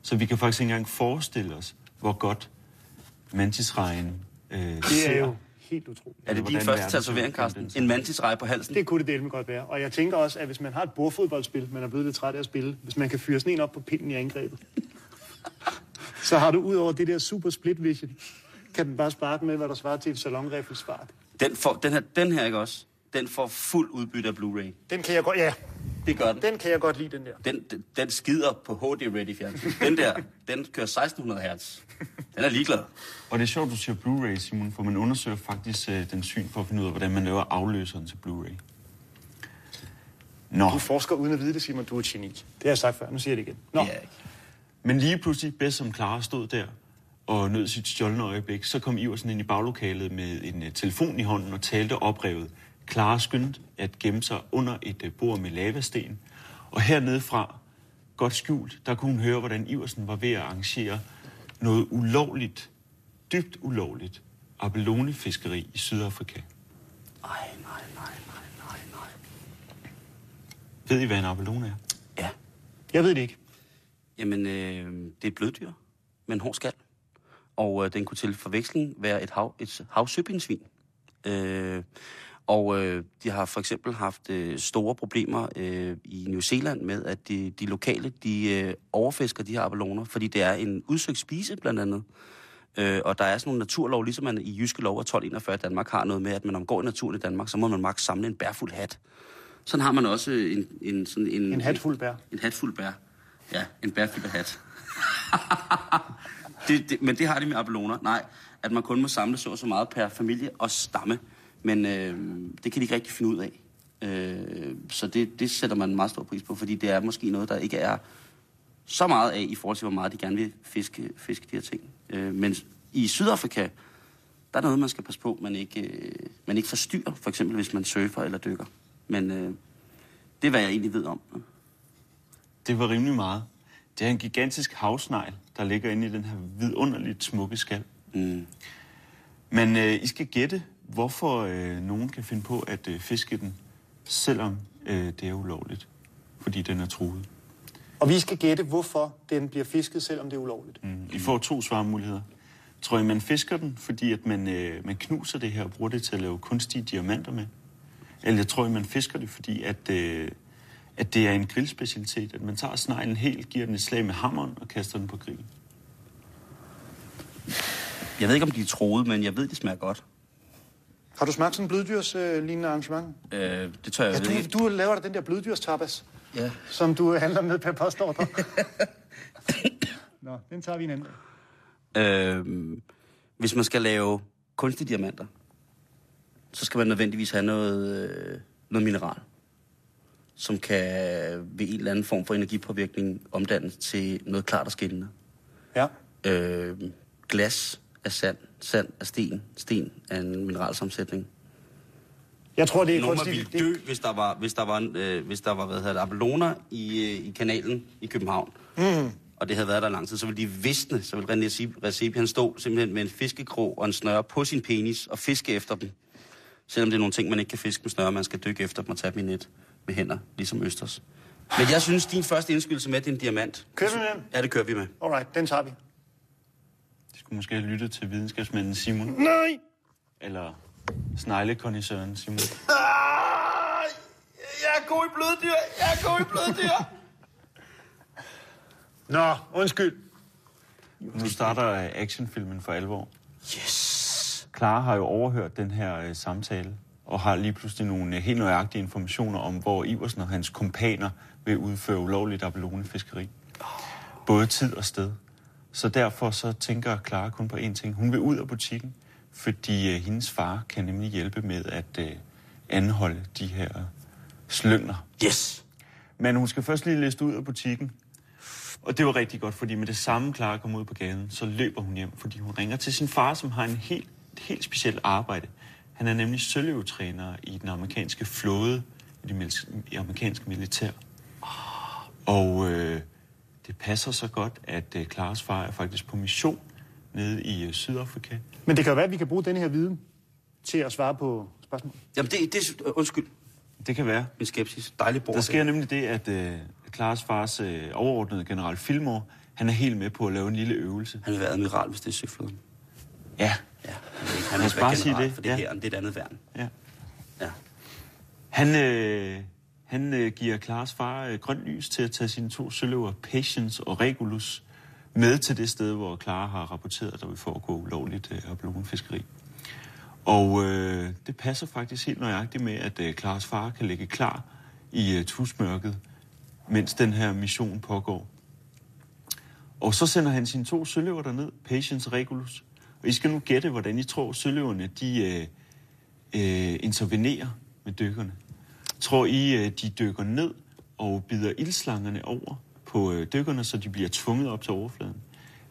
Så vi kan faktisk ikke engang forestille os, hvor godt mantisrejen øh, Det er jo helt utroligt. Er det din første tatovering, Carsten? En mantisrej på halsen? Det kunne det med godt være. Og jeg tænker også, at hvis man har et bordfodboldspil, man er blevet lidt træt af at spille, hvis man kan fyre sådan en op på pinden i angrebet, så har du ud over det der super split vision, kan den bare sparke med, hvad der svarer til et salonriflesfart. Den, får, den, her, den her, ikke også? Den får fuld udbytte af Blu-ray. Den kan jeg godt, ja, Det gør den. den kan jeg godt lide, den der. Den, den, den skider på HD-ready fjernsyn. Den der, den kører 1600 hertz. Den er ligeglad. Og det er sjovt, du siger Blu-ray, Simon, for man undersøger faktisk øh, den syn for at finde ud af, hvordan man laver afløseren til Blu-ray. Nå, Du forsker uden at vide det, Simon. Du er et geni. Det har jeg sagt før. Nu siger jeg det igen. Nå, Ja, ikke? men lige pludselig, bedst som Clara stod der og nød sit stjålne øjeblik, så kom Iversen ind i baglokalet med en uh, telefon i hånden og talte oprevet. Clara skyndte at gemme sig under et uh, bord med lavasten. Og hernede fra, godt skjult, der kunne hun høre, hvordan Iversen var ved at arrangere noget ulovligt, dybt ulovligt, abalone-fiskeri i Sydafrika. Ej, nej, nej, nej, nej, nej. Ved I, hvad en abalone er? Ja. jeg ved det ikke. Jamen, øh, det er et blødddyr med en hård skal. Og øh, den kunne til forveksling være et, hav, et havsøpindsvin. Øh, og øh, de har for eksempel haft øh, store problemer øh, i New Zealand med, at de, de lokale de øh, overfisker de her abaloner, fordi det er en udsøgt spise blandt andet. Øh, og der er sådan nogle naturlov, ligesom man i Jyske Lov af 1241 i Danmark har noget med, at man omgår i naturen i Danmark, så må man maks samle en bærfuld hat. Sådan har man også en... En, sådan en, En hat fuld bær. En hat fuld bær. Ja, en bærfyldt hat. det, det, men det har de med abeloner. Nej, at man kun må samle så og så meget per familie og stamme. Men øh, det kan de ikke rigtig finde ud af. Øh, så det, det sætter man en meget stor pris på, fordi det er måske noget, der ikke er så meget af i forhold til, hvor meget de gerne vil fiske, fiske de her ting. Øh, men i Sydafrika, der er noget, man skal passe på, man ikke, øh, man ikke forstyrrer, for eksempel hvis man surfer eller dykker. Men øh, det er, hvad jeg egentlig ved om. Det var rimelig meget. Det er en gigantisk havsnegl, der ligger inde i den her vidunderligt smukke skal. Mm. Men øh, I skal gætte, hvorfor øh, nogen kan finde på at øh, fiske den, selvom øh, det er ulovligt. Fordi den er truet. Og vi skal gætte, hvorfor den bliver fisket, selvom det er ulovligt. Mm. I får to svarmuligheder. Tror I, man fisker den, fordi at man, øh, man knuser det her og bruger det til at lave kunstige diamanter med? Eller tror I, man fisker det, fordi at, øh, at det er en grillspecialitet? At man tager sneglen helt, giver den et slag med hammeren og kaster den på grillen? Jeg ved ikke, om de er troede, men jeg ved, de smager godt. Har du smagt sådan en bløddyrslignende øh, arrangement? Øh, det tør jeg Ja, du, ikke. du laver da den der bløddyrstapas, Ja. som du handler med per postordre. Nå, den tager vi en anden dag. Øh, hvis man skal lave kunstige diamanter, så skal man nødvendigvis have noget, øh, noget mineral, som kan ved en eller anden form for energipåvirkning omdannes til noget klart og skinnende. Ja. Øh, glas er sand, sand er sten, sten er en mineralsammensætning. Jeg tror, det er Nogle kunstigt. ville dø, hvis der var, hvis der var, øh, hvis der var hvad hedder det, abeloner i, øh, i kanalen i København. Mm. Og det havde været der lang tid, så ville de visne, så ville René Recep- Recipe, han stå simpelthen med en fiskekrog og en snøre på sin penis og fiske efter dem. Selvom det er nogle ting, man ikke kan fiske med snøre, man skal dykke efter dem og tage dem i net med hænder, ligesom Østers. Men jeg synes, din første indskydelse med, det er en diamant. Kører vi med den? Ja, det kører vi med. Alright, den tager vi. Skulle måske have lyttet til videnskabsmanden Simon. Nej! Eller sneglekondisøren Simon. Jeg er god i bløddyr! Jeg er god i bløddyr! Nå, undskyld. Nu starter øh, actionfilmen for alvor. Yes! Clara har jo overhørt den her øh, samtale og har lige pludselig nogle øh, helt nøjagtige informationer om, hvor Iversen og hans kompaner vil udføre ulovligt abalone-fiskeri. Både tid og sted. Så derfor så tænker Clara kun på én ting. Hun vil ud af butikken, fordi øh, hendes far kan nemlig hjælpe med at øh, anholde de her slyngler. Yes! Men hun skal først lige læse ud af butikken. Og det var rigtig godt, fordi med det samme Clara kommer ud på gaden, så løber hun hjem, fordi hun ringer til sin far, som har en helt, et helt specielt arbejde. Han er nemlig søløvetræner i den amerikanske flåde, i det amerikanske militær. Og øh, det passer så godt, at øh, Claras far er faktisk på mission nede i øh, Sydafrika. Men det kan jo være, at vi kan bruge denne her viden til at svare på spørgsmål. Jamen, det, det er... Undskyld, Det kan være. min skepsis. Dejlig bord. Der sker nemlig det, at øh, Claras fars øh, overordnede general Filmore, han er helt med på at lave en lille øvelse. Han vil være admiral, hvis det er søflåden. Ja, Ja, han vil ikke, være bare sige general, det, For det ja. her, det er et andet værn. ja. Ja. Han, øh, han øh, giver Klares far øh, grønt lys til at tage sine to søløver, Patience og Regulus, med til det sted, hvor Clara har rapporteret, at der vil foregå ulovligt øh, abalonfiskeri. Og øh, det passer faktisk helt nøjagtigt med, at øh, Klares far kan ligge klar i øh, tusmørket, mens den her mission pågår. Og så sender han sine to søløver derned, Patience og Regulus. Og I skal nu gætte, hvordan I tror, søløverne de, øh, øh, intervenerer med dykkerne. Tror I, øh, de dykker ned og bider ildslangerne over på øh, dykkerne, så de bliver tvunget op til overfladen?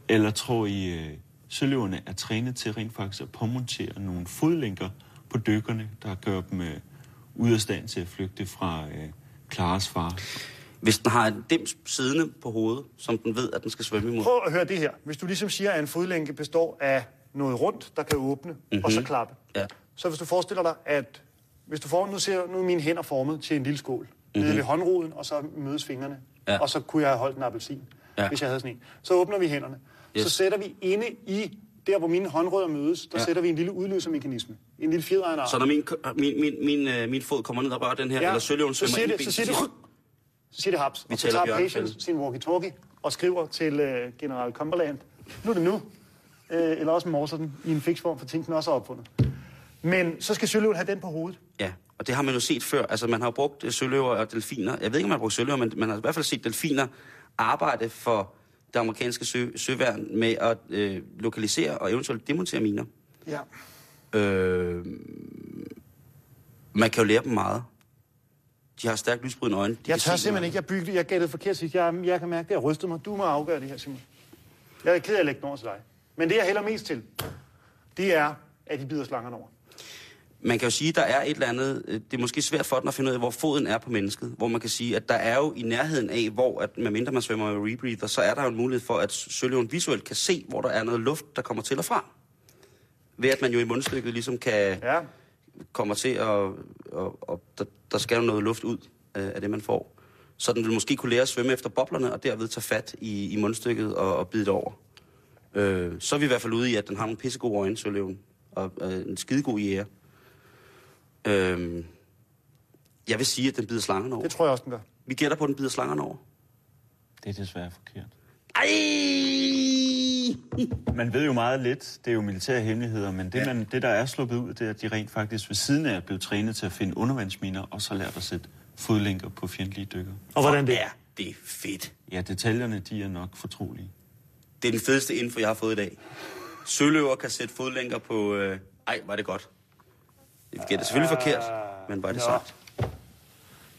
Eller tror I, øh, søløverne er trænet til rent faktisk at påmontere nogle fodlænker på dykkerne, der gør dem ude af stand til at flygte fra Klares far? Hvis den har en dims siddende på hovedet, som den ved, at den skal svømme imod. Prøv at høre det her. Hvis du ligesom siger, at en fodlænke består af noget rundt, der kan åbne, mm-hmm. og så klappe. Ja. Så hvis du forestiller dig, at hvis du får, nu ser nu er mine hænder formet til en lille skål, mm-hmm. nede ved håndroden, og så mødes fingrene, Ja. og så kunne jeg have holdt en appelsin, Ja. hvis jeg havde sådan en. Så åbner vi hænderne. Yes. Så sætter vi inde i, der hvor mine håndrødder mødes, der Ja. sætter vi en lille udløsermekanisme. En lille fjeder af en arm. Så når min, min, min, min, øh, min fod kommer ned og rører den her, ja. eller så svømmer ind i benet, så siger det, så siger det haps. Vi og så tager. Patience sin walkie-talkie og skriver til uh, general Cumberland, nu er det nu. Uh, eller også morser den i en fiksform, for ting den også er opfundet. Men så skal søløven have den på hovedet. Ja, og det har man jo set før. Altså, man har jo brugt øh, søløver og delfiner. Jeg ved ikke, om man har brugt søløver, men man har i hvert fald set delfiner arbejde for det amerikanske sø, søværn med at øh, lokalisere og eventuelt demontere miner. Ja. Øh, man kan jo lære dem meget. De har stærkt lysbrydende øjne. De Jeg tør simpelthen ikke. Jeg, byggede, jeg gættede forkert sidst. Jeg, jeg kan mærke, det har rystet mig. Du må afgøre det her, Simon. Jeg er ked af at lægge den over til dig. Men det, jeg hælder mest til, det er, at de bider slangerne over. Man kan jo sige, at der er et eller andet... øh, Det er måske svært for den at finde ud af, hvor foden er på mennesket. Hvor man kan sige, at der er jo i nærheden af, hvor, at medmindre man svømmer med rebreather, så er der jo en mulighed for, at søløven visuelt kan se, hvor der er noget luft, der kommer til og fra. Ved at man jo i mundstykket ligesom kan Ja. kommer til at... Og, og der, der skal jo noget luft ud øh, af det, man får. Så den vil måske kunne lære at svømme efter boblerne, og derved tage fat i, i mundstykket og, og bide det over. Øh, så er vi i hvert fald ude i, at den har nogle pissegode øjne, søløven, og øh, en skidegod jæger. Øh, jeg vil sige, at den bider slangerne over. Det tror jeg også, den gør. Vi gætter på, at den bider slangerne over. Det er desværre forkert. Ej! Man ved jo meget lidt, det er jo militære hemmeligheder, men det, ja. man, det der er sluppet ud, det er, at de rent faktisk ved siden af er blevet trænet til at finde undervandsminer, og så lært at sætte fodlænker på fjendtlige dykker. Og hvordan det? er det er fedt. Ja, detaljerne, de er nok fortrolige. Det er den fedeste info, jeg har fået i dag. Søløver kan sætte fodlænker på... Øh... Ej, var det godt. Vi gætter selvfølgelig forkert, men var det Nå. sagt.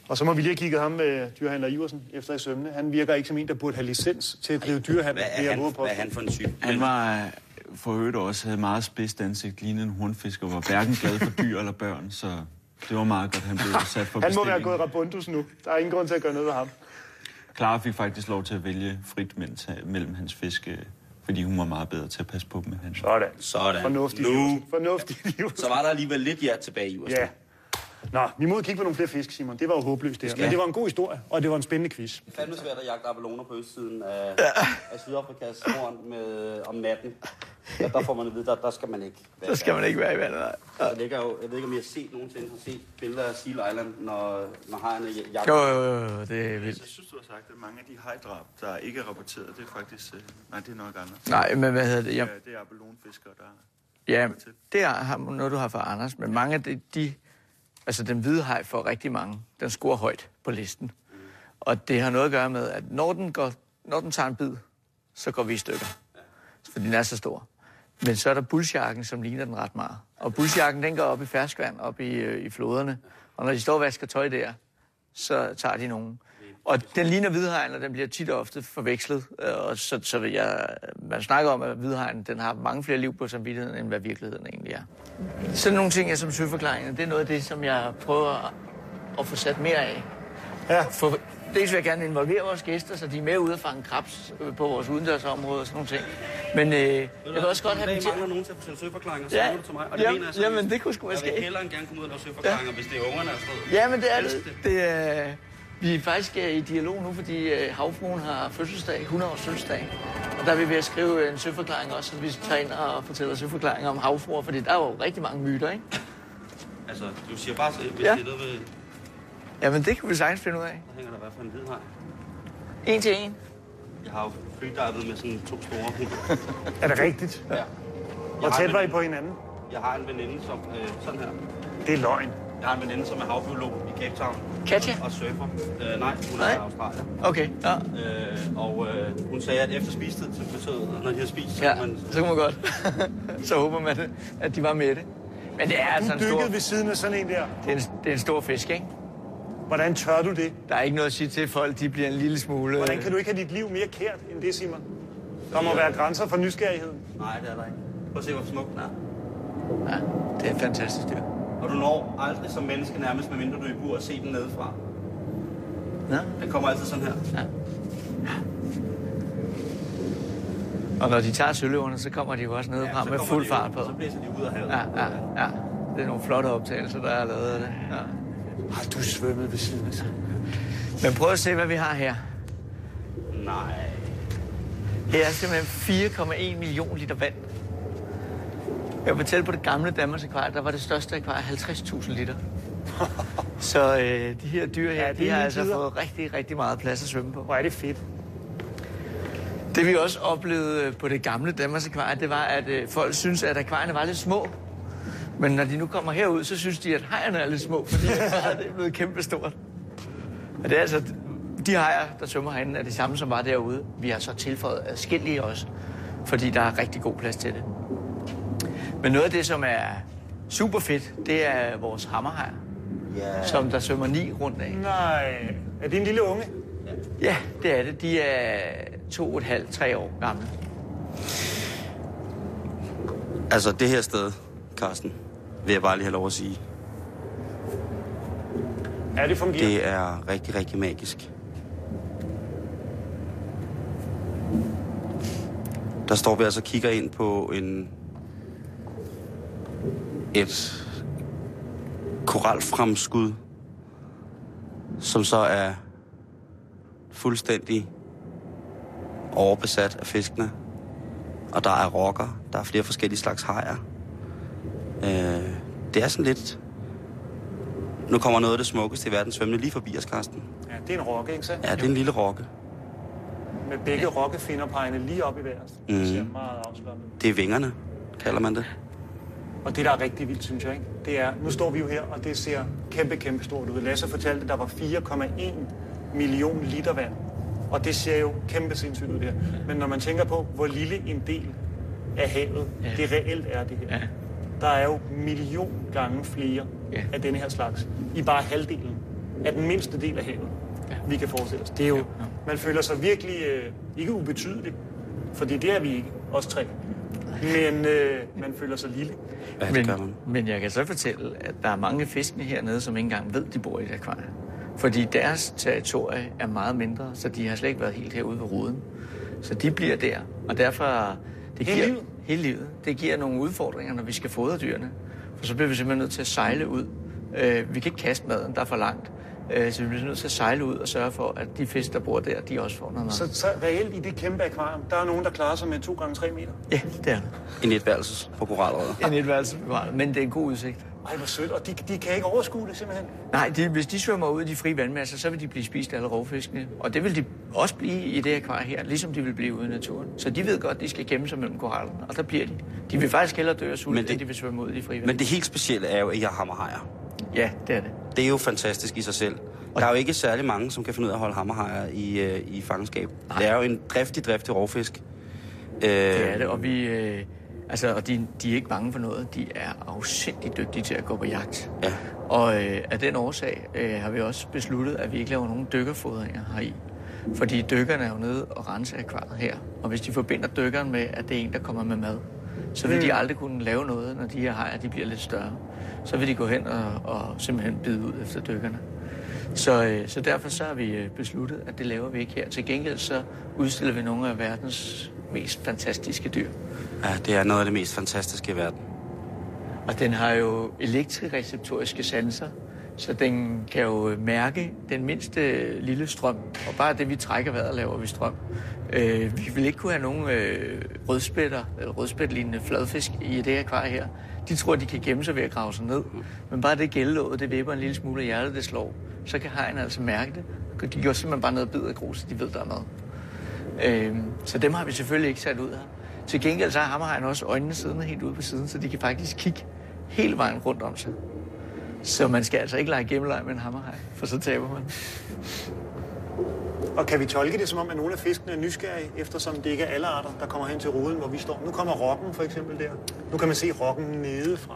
Og så må vi lige have kigget ham med dyrhandler Iversen efter i sømne. Han virker ikke som en, der burde have licens til at drive dyrehandel. Hvad er, han, hvad er han for en type? Han var øh, for øvrigt også havde meget spidst ansigt, lignede en hornfisk, og var hverken glad for dyr eller børn, så det var meget godt, han blev sat for Han må være gået rabundus nu. Der er ingen grund til at gøre noget ved ham. Clara fik faktisk lov til at vælge frit mellem hans fiske, fordi hun var meget bedre til at passe på dem end han. Sådan. Sådan. Fornuftigt. Nu. Iversen. Så var der alligevel lidt hjert tilbage i USA. Ja. Nå, vi må kigge på nogle flere fisk, Simon. Det var jo håbløst, det her. Men det var en god historie, og det var en spændende quiz. Det er fandme svært at jagte abeloner på østsiden af, af Sydafrikas horn med, om natten. Ja, der får man at vide, der, der skal man ikke være. Så skal man ikke være i vandet, nej. Der ligger jo, jeg ved ikke, om I har set nogensinde har set billeder af Seal Island, når, når hajerne jagter. Jo, jo, jo, det er vildt. Jeg synes, du har sagt, at mange af de hajdrab, der ikke er rapporteret, det er faktisk... Øh, nej, det er nok andre. Nej, men hvad hedder det? Ja. Jeg, Det er abelonfiskere, der... ja, det er har- noget, du har fra Anders, men mange af de, de Altså den hvide haj får rigtig mange. Den scorer højt på listen. Og det har noget at gøre med, at når den, går, når den tager en bid, så går vi i stykker. For den er så stor. Men så er der bulsjakken, som ligner den ret meget. Og bulsjakken, den går op i ferskvand, op i, øh, i floderne. Og når de står og vasker tøj der, så tager de nogen. Og den ligner hvidhegn, og den bliver tit og ofte forvekslet. Øh, Og så, så vil jeg, man snakker om, at hvidhegn den har mange flere liv på samvittigheden, end hvad virkeligheden egentlig er. Sådan nogle ting er som søforklaringer, det er noget af det, som jeg prøver at få sat mere af. Ja. For, dels vil jeg gerne involvere vores gæster, så de er med ude og fange krabs øh, på vores udendørsområde og sådan nogle ting. Men øh, jeg vil også godt have dem til... nogen til at fortælle søforklaringer, Ja, du til mig. jamen, jamen, det kunne sgu være Jeg vil hellere end gerne komme ud og lave søforklaringer, hvis det er ungerne og sådan noget. Ja, men det er det. Det er, vi er faktisk øh, i dialog nu, fordi øh, havfruen har fødselsdag, 100 års fødselsdag. Og der er vi ved at skrive en søforklaring også, så vi tager ind og fortæller søforklaringer om havfruer, fordi der er jo rigtig mange myter, ikke? Altså, du siger bare, hvis Ja. det er noget med... Jamen, det kan vi sagtens finde ud af. Der hænger der i hvert fald en hvid hej. En til en. Jeg har jo freedivet med sådan to store hunde. Er det rigtigt? Ja. Hvor tæt var I på hinanden? Jeg har en veninde, som... Øh, sådan her. Det er løgn. Jeg har en veninde, som er havbiolog i Cape Town. Katja? Og surfer. Øh, nej, hun er i Australien. Okay, ja. Øh, og øh, hun sagde, at efter spistid, så betød, når de har spist, så Ja, man... så kan man godt. så håber man, at de var med det. Men det er altså en stor, dykkede ved siden af sådan en der. det er en, det er en stor fisk, ikke? Hvordan tør du det? Der er ikke noget at sige til, at folk de bliver en lille smule... Hvordan kan du ikke have dit liv mere kært end det, Simon? Der må være grænser for nysgerrigheden. Nej, det er der ikke. Prøv at se, hvor smuk den er. Ja, det er et fantastisk dyr. Og du når aldrig som menneske nærmest, medmindre du er i bur, at se den nedefra. Ja. Den kommer altid sådan her. Og når de tager søløverne, så kommer de jo også nedefra så med fuld de fart på. Så blæser de ud af havet. Ja, ja, ja. Det er nogle flotte optagelser, der er lavet af det. Ja. Har du svømmet ved siden af sig? Men prøv at se, hvad vi har her. Nej. Her er simpelthen 4,1 millioner liter vand. Jeg vil fortælle på det gamle Danmarks akvarie, der var det største akvarie 50.000 liter. Så øh, de her dyr her, Ja, det de har altså tider. fået rigtig, rigtig meget plads at svømme på. Hvor er det fedt. Det vi også oplevede øh, på det gamle Danmarks akvarie, det var, at øh, folk synes, at akvarierne var lidt små. Men når de nu kommer herud, så synes de, at hajerne er lidt små, fordi akvariet er blevet kæmpestort. Og det er altså, de hajer, der svømmer herinde, er det samme, som var derude. Vi har så tilføjet adskillige også, fordi der er rigtig god plads til det. Men noget af det, som er super fedt, det er vores hammerhajer, Ja. som der svømmer ni rundt af. Nej. Er det en lille unge? Ja, det er det. De er to og et halvt, tre år gamle. Altså, det her sted, Carsten, vil jeg bare lige have lov at sige, Ja, det fungerer. det er rigtig, rigtig magisk. Der står vi altså og kigger ind på en et koralfremskud, som så er fuldstændig overbesat af fiskene. Og der er rokker, der er flere forskellige slags hajer. Øh, det er sådan lidt... Nu kommer noget af det smukkeste i verden svømmende lige forbi os, Karsten. Ja, det er en rokke, ikke så? Ja, det er en lille rokke. Med begge rokkefinder pegende lige op i vejret. Mhm. Det ser meget afslappet. ud. Det er vingerne, kalder man det. Og det, der er rigtig vildt, synes jeg, ikke? det er, nu står vi jo her, og det ser kæmpe, kæmpe stort ud. Lasse fortalte, at der var 4,1 million liter vand. Og det ser jo kæmpe sindssygt ud der. Men når man tænker på, hvor lille en del af havet Ja. det reelt er det her. Ja. Der er jo million gange flere Ja. af denne her slags. I bare halvdelen af den mindste del af havet, Ja. vi kan forestille os. Det er jo, man føler sig virkelig øh, ikke ubetydelig, fordi det er vi ikke, os tre. Men øh, man føler sig lille. Ja, men, man. men jeg kan så fortælle, at der er mange fiskene hernede, som ikke engang ved, de bor i et akvarie. Fordi deres territorie er meget mindre, så de har slet ikke været helt herude ved ruden. Så de bliver der, og derfor... Det Hele giver, livet? Hele livet. Det giver nogle udfordringer, når vi skal fodre dyrene. For så bliver vi simpelthen nødt til at sejle ud. Øh, vi kan ikke kaste maden, der er for langt. Øh, så vi bliver nødt til at sejle ud og sørge for, at de fisk, der bor der, de også får noget mad. Så, så reelt i det kæmpe akvarium, der er nogen, der klarer sig med 2 gange 3 meter. Ja, det er det. En etværelses på koralrøret. En etværelse, men det er en god udsigt. Ej, hvor sødt. Og de, de kan ikke overskue det simpelthen. Nej, de, hvis de svømmer ud i de frie vandmasser, så vil de blive spist af alle rovfiskene. Og det vil de også blive i det akvarie her, ligesom de vil blive ude i naturen. Så de ved godt, at de skal gemme sig mellem korallerne, og der bliver de. De vil faktisk hellere dø af sult, Men det- end de vil svømme ud i de frie Men det helt specielle er jo, at jeg hammerhajer. Ja, det er det. Det er jo fantastisk i sig selv. Der er jo ikke særlig mange, som kan finde ud af at holde hammerhajer i, øh, i fangenskab. Nej. Det er jo en driftig, driftig rovfisk. Øh, Det er det, og vi... Øh, altså, og de, de er ikke bange for noget. De er afsindig dygtige til at gå på jagt. Ja. Og øh, af den årsag øh, har vi også besluttet, at vi ikke laver nogen dykkerfodringer heri. Fordi dykkerne er jo nede og rense akvariet her. Og hvis de forbinder dykkeren med, at det er en, der kommer med mad, så vil de aldrig kunne lave noget, når de her hajer de bliver lidt større. Så vil de gå hen og, og simpelthen bide ud efter dykkerne. Så, øh, så derfor så har vi øh, besluttet, at det laver vi ikke her. Til gengæld så udstiller vi nogle af verdens mest fantastiske dyr. ja, det er noget af det mest fantastiske i verden. Og den har jo elektrireceptoriske sanser, så den kan jo øh, mærke den mindste øh, lille strøm. Og bare det, vi trækker vejret, laver vi strøm. Øh, vi vil ikke kunne have nogen øh, rødspætter, eller rødspætlignende fladfisk i det her akvarie her. De tror, de kan gemme sig ved at grave sig ned. Men bare det gældelåget, det vipper en lille smule af hjertet, det slår. Så kan hajen altså mærke det. De går simpelthen bare ned og bider grus, de ved, der er noget. Øh, så dem har vi selvfølgelig ikke sat ud her. Til gengæld så har hammerhegn også øjnene siddende helt ude på siden, så de kan faktisk kigge hele vejen rundt om sig. Så man skal altså ikke lege gemmeleg med en hammerhaj, for så taber man. Og kan vi tolke det som om, at nogle af fiskene er nysgerrige, eftersom det ikke er alle arter, der kommer hen til ruden, hvor vi står? Nu kommer rokken for eksempel der. Nu kan man se rokken nedefra.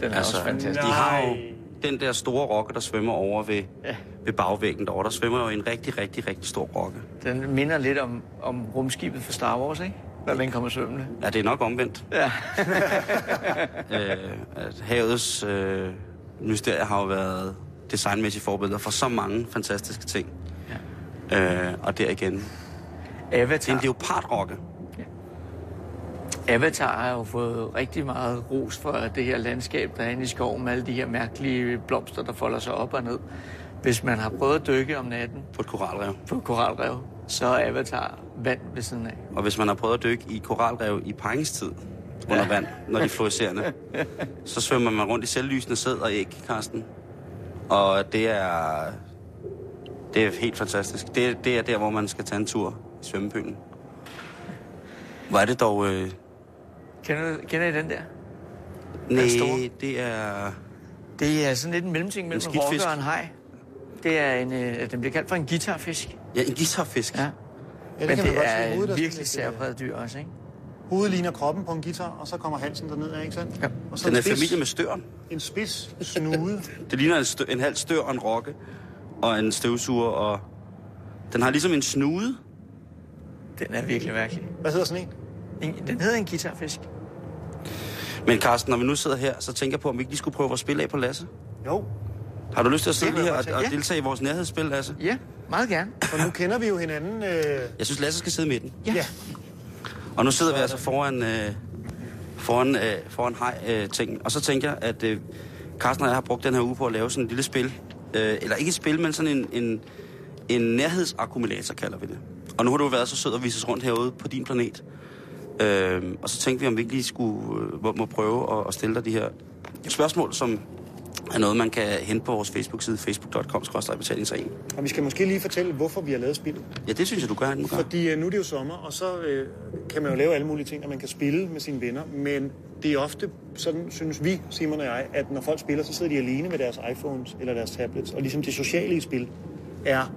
Den er Altså, også fantastisk. de har jo den der store rokke, der svømmer over ved, Ja. ved bagvæggen derovre. Der svømmer jo en rigtig, rigtig, rigtig stor rokke. Den minder lidt om, om rumskibet for Star Wars, ikke? Når den kommer svømmende. Ja, det er nok omvendt. Ja. øh, at havets øh, mysterier har jo været designmæssige forbilleder for så mange fantastiske ting. Ja. Øh, og der igen. Det er Avatar. en leopardrokke. Avatar har jo fået rigtig meget ros for det her landskab, der er inde i skoven med alle de her mærkelige blomster, der folder sig op og ned. Hvis man har prøvet at dykke om natten på et koralrev. på koralrev, så er Avatar vand ved siden af. Og hvis man har prøvet at dykke i koralrev i paringstid under ja. vand, når de er fluorescerende, så svømmer man rundt i selvlysende sæd og æg, Karsten. Og det er, det er helt fantastisk. Det, det er der, hvor man skal tage en tur i svømmepølen. Hvor er det dog... Øh, Kender, kender I den der? nej, det er... Det er sådan lidt en mellemting mellem en rokke og en haj. Det er en, øh, den bliver kaldt for en guitarfisk. Ja, en guitarfisk. Ja. Ja, Men det godt se. er et virkelig særpræget dyr også, ikke? Hovedet ligner kroppen på en guitar, og så kommer halsen derned, ikke sandt? Ja. Og så Den en er spids, familie med støren. En spids snude. Det ligner en, stø, en halv stør og en rokke. Og en støvsuger, og... Den har ligesom en snude. Den er virkelig mærkelig. Hvad hedder sådan en? En- Den hedder en guitarfisk. Men Carsten, når vi nu sidder her, så tænker jeg på, om vi ikke lige skulle prøve at spille af på Lasse. Jo, Har du lyst til at sidde lige her og, og. Ja. deltage i vores nærhedsspil, Lasse? Ja, meget gerne. for nu kender vi jo hinanden. Øh, Jeg synes, Lasse skal sidde i midten. Ja. ja. Og nu sidder vi altså foran, øh, foran, øh, foran hej-ting. Øh, og så tænker jeg, at øh, Carsten og jeg har brugt den her uge på at lave sådan et lille spil. Øh, eller ikke et spil, men sådan en, en, en nærhedsakkumulator, kalder vi det. Og nu har du været så sød at vise os rundt herude på din planet. Øh, og så tænkte vi, om vi ikke lige skulle øh, må prøve at, at stille dig de her spørgsmål, som er noget, man kan hente på vores Facebook-side, facebook.com-betalingsringen. Og vi skal måske lige fortælle, hvorfor vi har lavet spillet. Ja, det synes jeg, du gør. Du gør. Fordi øh, nu er det jo sommer, og så øh, kan man jo lave alle mulige ting, og man kan spille med sine venner. Men det er ofte, sådan synes vi, Simon og jeg, at når folk spiller, så sidder de alene med deres iPhones eller deres tablets. Og ligesom det sociale i spil er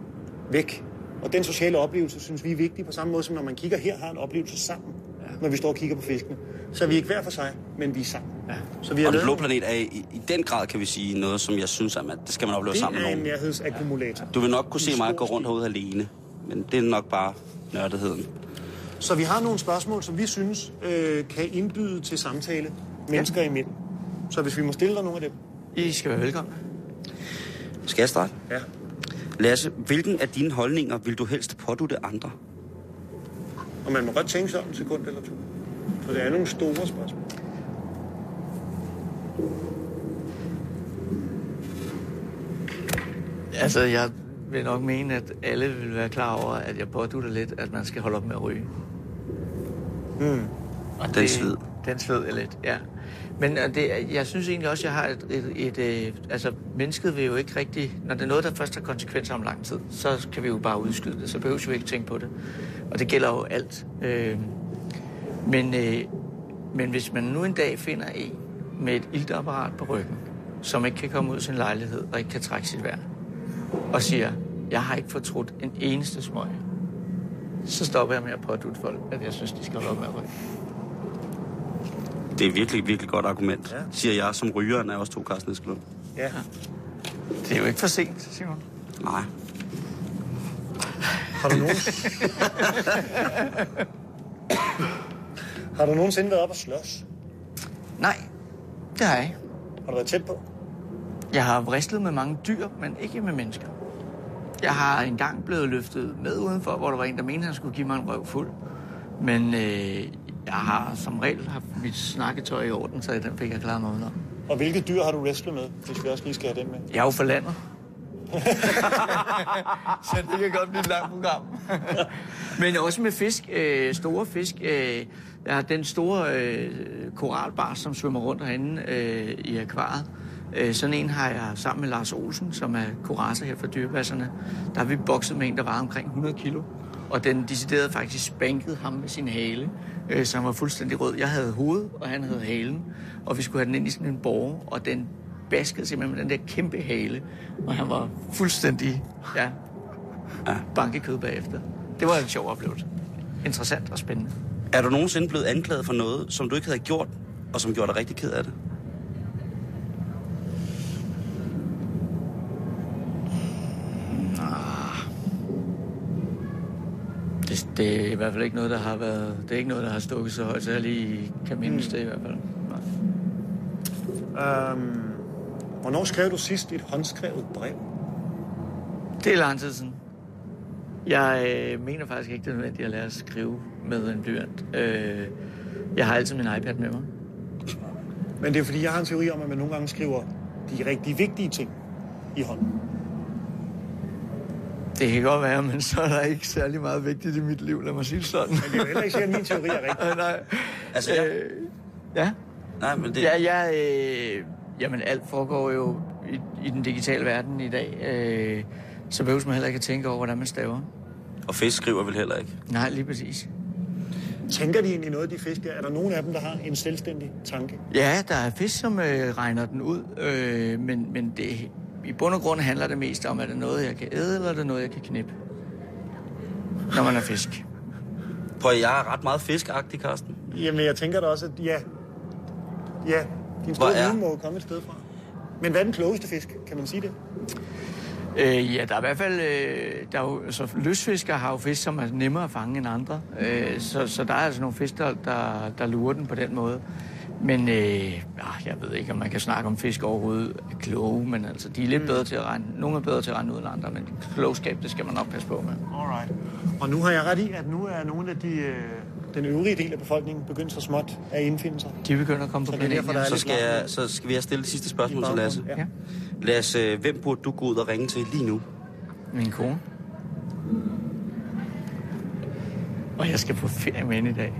væk. Og den sociale oplevelse synes vi er vigtig, på samme måde som når man kigger her, har en oplevelse sammen, ja. når vi står og kigger på fiskene. Så er vi ikke hver for sig, men vi er sammen. Ja. Så vi har Og den blå planet er i, i den grad, kan vi sige, noget, som jeg synes, at man, det skal man opleve det sammen er med en nogen. nærhedsakkumulator. Du vil nok kunne se En mig gå rundt herude alene, men det er nok bare nørdigheden. Så vi har nogle spørgsmål, som vi synes øh, kan indbyde til samtale mennesker ja. imellem. Så hvis vi må stille dig nogle af dem. I skal være velkomne. Skal jeg starte? Ja. Lasse, hvilken af dine holdninger vil du helst pådutte andre? Og man må godt tænke sig om en sekund eller to. For det er nogle store spørgsmål. Altså, jeg vil nok mene, at alle vil være klar over, at jeg pådutter lidt, at man skal holde op med at ryge. Hmm. Og Den sved. Den sved er lidt, ja. Men øh, det, jeg synes egentlig også, at jeg har et, et, et, et... Altså, mennesket vil jo ikke rigtig... Når det er noget, der først har konsekvenser om lang tid, så kan vi jo bare udskyde det. Så behøver vi jo ikke tænke på det. Og det gælder jo alt. Øh, men, øh, men hvis man nu en dag finder en med et iltapparat på ryggen, som ikke kan komme ud af sin lejlighed og ikke kan trække sit vejr, og siger, jeg har ikke fortrudt en eneste smøg, så stopper jeg med at pådute folk, at jeg synes, de skal holde op med at ryge. Det er virkelig, virkelig godt argument, ja. siger jeg som rygeren af os to, Carsten Eskelund. Ja. Det er jo ikke for sent, Simon. Nej. Har du nogen... har du nogensinde været op og slås? Nej, det har jeg ikke. Har du været tæt på? Jeg har vristet med mange dyr, men ikke med mennesker. Jeg har engang blevet løftet med udenfor, hvor der var en, der mente, han skulle give mig en røv fuld. Men øh, jeg har som regel haft mit snakketøj i orden, så den fik jeg klaret mig udenom. Og hvilke dyr har du wrestlet med, hvis vi også lige skal have dem med? Jeg er jo for landet. så det kan godt blive et langt program. Men også med fisk, øh, store fisk. Øh, jeg har den store øh, koralbar, som svømmer rundt herinde øh, i akvariet. Øh, sådan en har jeg sammen med Lars Olsen, som er kurator her for dyrepasserne. Der har vi bokset med en, der var omkring 100 kilo. Og den deciderede faktisk spanket ham med sin hale, øh, som var fuldstændig rød. Jeg havde hovedet, og han havde halen. Og vi skulle have den ind i sådan en borg, og den baskede simpelthen med den der kæmpe hale. Og han var fuldstændig, ja, bankekød bagefter. Det var en sjov oplevelse. Interessant og spændende. Er du nogensinde blevet anklaget for noget, som du ikke havde gjort, og som gjorde dig rigtig ked af det? Det, det er i hvert fald ikke noget, der har været... Det er ikke noget, der har stukket så højt, så jeg lige kan mindes det i hvert fald. Nej. Øhm, hvornår skrev du sidst et håndskrevet brev? Det er lang tid siden. Jeg øh, mener faktisk ikke, det er nødvendigt at lære at skrive med en blyant. Øh, jeg har altid min iPad med mig. Men det er fordi, jeg har en teori om, at man nogle gange skriver de rigtig vigtige ting i hånden. Det kan godt være, men så er der ikke særlig meget vigtigt i mit liv, lad mig sige det sådan. Men det er jo heller ikke sikkert, at min teori er rigtig. Nej. Altså, jeg, Øh, ja. nej, men det, Ja, ja, øh, jamen alt foregår jo i, i den digitale verden i dag. Øh, så behøver man heller ikke at tænke over, hvordan man staver. Og fisk skriver vel heller ikke. Nej, lige præcis. Tænker de egentlig noget, de fisk der? Er der nogen af dem, der har en selvstændig tanke? Ja, der er fisk, som øh, regner den ud, øh, men, men det, i bund og grund handler det mest om, er det noget, jeg kan æde, eller er det noget, jeg kan knippe? Når man er fisk. Prøv at jeg er ret meget fiskagtig, Carsten. Jamen, jeg tænker da også, at ja, ja din store er- viden må jo komme et sted fra. Men hvad er den klogeste fisk? Kan man sige det? Øh, ja, der er i hvert fald... Øh, der er jo, så løsfiskere har jo fisk, som er nemmere at fange end andre. Øh, så, så der er altså nogle fisk, der, der, der lurer den på den måde. Men øh, ah, jeg ved ikke, om man kan snakke om fisk overhovedet er kloge, men altså, de er lidt bedre til at regne. Nogle er bedre til at regne ud end andre, men klogskab, det skal man nok passe på med. Alright. Og nu har jeg ret i, at nu er nogle af de, øh, den øvrige del af befolkningen begyndt så småt at indfinde sig. De begynder at komme på Så planeten. derfor, Så lidt skal, jeg, så skal vi have stillet det sidste spørgsmål til Lasse. Baggrunden, Ja. Lasse, hvem burde du gå ud og ringe til lige nu? Min kone. Og jeg skal på ferie med hende i dag.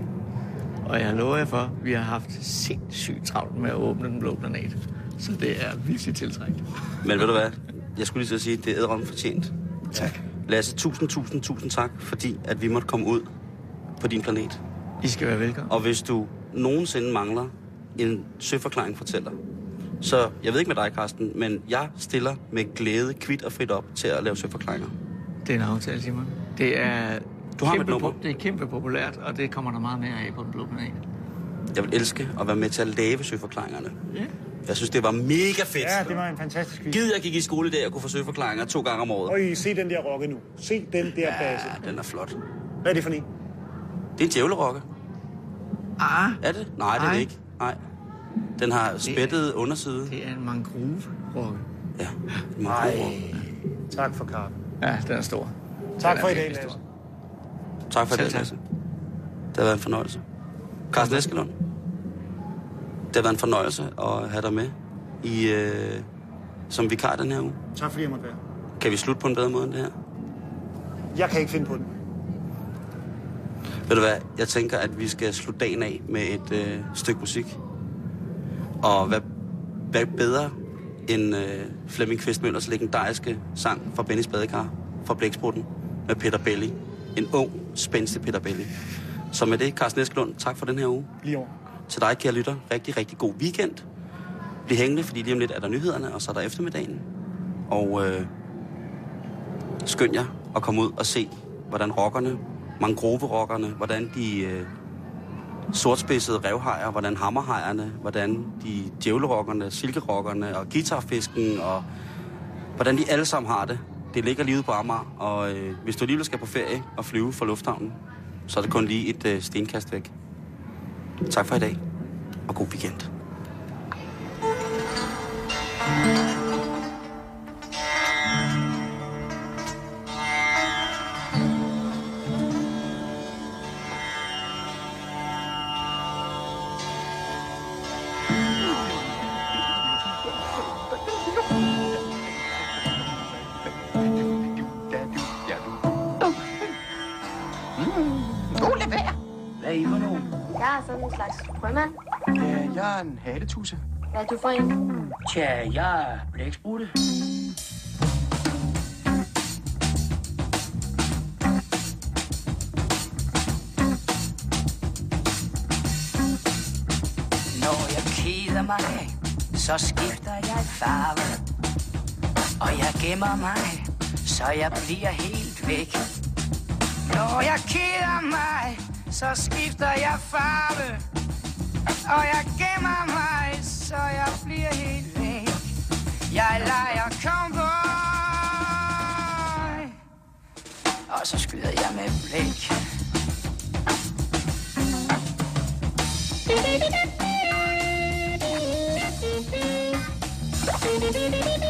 Og jeg lover jer for, at vi har haft sindssygt travlt med at åbne den blå planet. Så det er virkelig tiltrængt. Men ved du hvad? Jeg skulle lige at sige, at det er ædrom fortjent. Tak. Lasse, tusind, tusind, tusind tak, fordi at vi måtte komme ud på din planet. I skal være velkommen. Og hvis du nogensinde mangler en søforklaring, fortæller. Så jeg ved ikke med dig, Carsten, men jeg stiller med glæde kvidt og frit op til at lave søforklaringer. Det er en aftale, Simon. Det er, Du har kæmpe, nummer. det er kæmpe populært, og det kommer der meget mere af på den blå planet. Jeg vil elske at være med til at lave søforklaringerne. Ja. Jeg synes, det var mega fedt. Ja, det var en fantastisk quiz. Gid, jeg gik i skole i dag og kunne få søforklaringer to gange om året. Øj, se den der rokke nu. Se den der base. Ja, den er flot. Hvad er det for en? Det er en djævlerokke. Ah, Er det? Nej, det er det ikke. Nej. Den har spættet underside. det er en mangrove-rokke. Ja, en mangroverokke. Tak for kaffen. Ja, den er stor. Tak Den for i dag, Lasse. Tak for Selv det, tak. Lasse. Det har været en fornøjelse. Carsten Eskelund. Det har været en fornøjelse at have dig med i, øh, som vikar den her uge. Tak fordi jeg måtte være. Kan vi slutte på en bedre måde end det her? Jeg kan ikke finde på den. Ved du hvad, jeg tænker, at vi skal slutte dagen af med et øh, stykke musik. Og hvad, hvad bedre end øh, Flemming Kvistmøllers legendariske sang fra Bennys Badekar fra Blæksprutten med Peter Belli. En ung, spændstig Peter Belli. Så med det, Carsten Eskelund, tak for den her uge. Lige over. Til dig, kære lytter, rigtig, rigtig god weekend. Bliv hængende, fordi lige om lidt er der nyhederne, og så er der eftermiddagen. Og øh, skynd jer at komme ud og se, hvordan rockerne, mangrove-rockerne, hvordan de øh, sortspidsede revhajer, hvordan hammerhejerne, hvordan de djævlerokkerne, silkerokkerne og guitarfisken, og hvordan de alle sammen har det. Det ligger lige ude på Amager, og øh, hvis du alligevel skal på ferie og flyve fra lufthavnen, så er det kun lige et øh, stenkast væk. Tak for i dag, og god weekend. Hvad er du for en? Tja, jeg er blæksprutte. Når jeg keder mig, så skifter jeg farve. Og jeg gemmer mig, så jeg bliver helt væk. Når jeg keder mig, så skifter jeg farve. Og jeg gemmer mig, så jeg bliver helt væk. Jeg leger cowboy. Og så skyder jeg med blæk. you.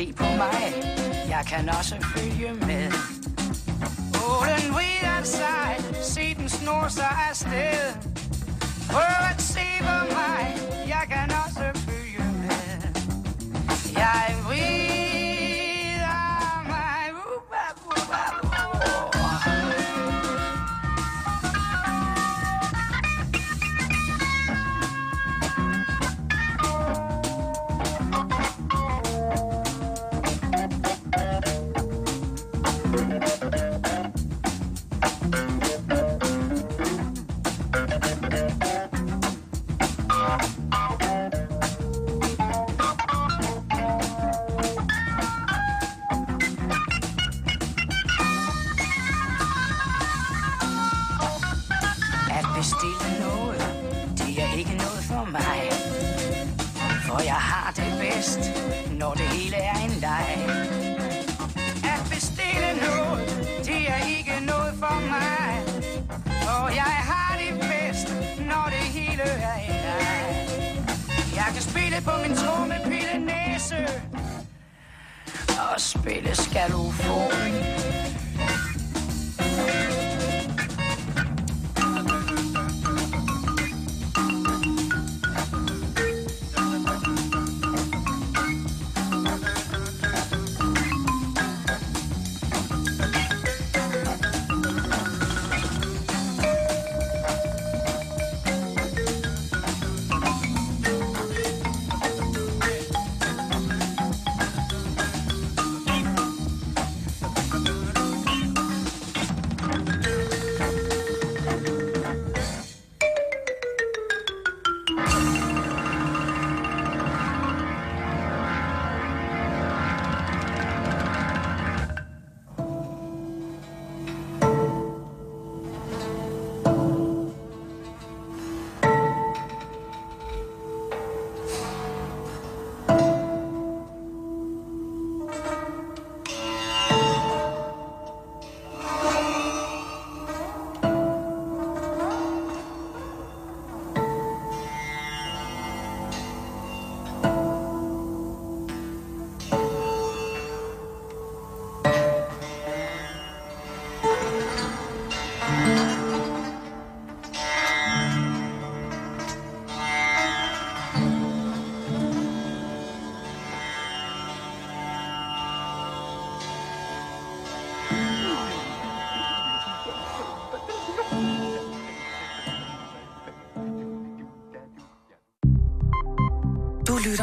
Se på mig, jeg kan også følge med. Oh, den ved sig, se den snor sig afsted. Prøv at se på mig,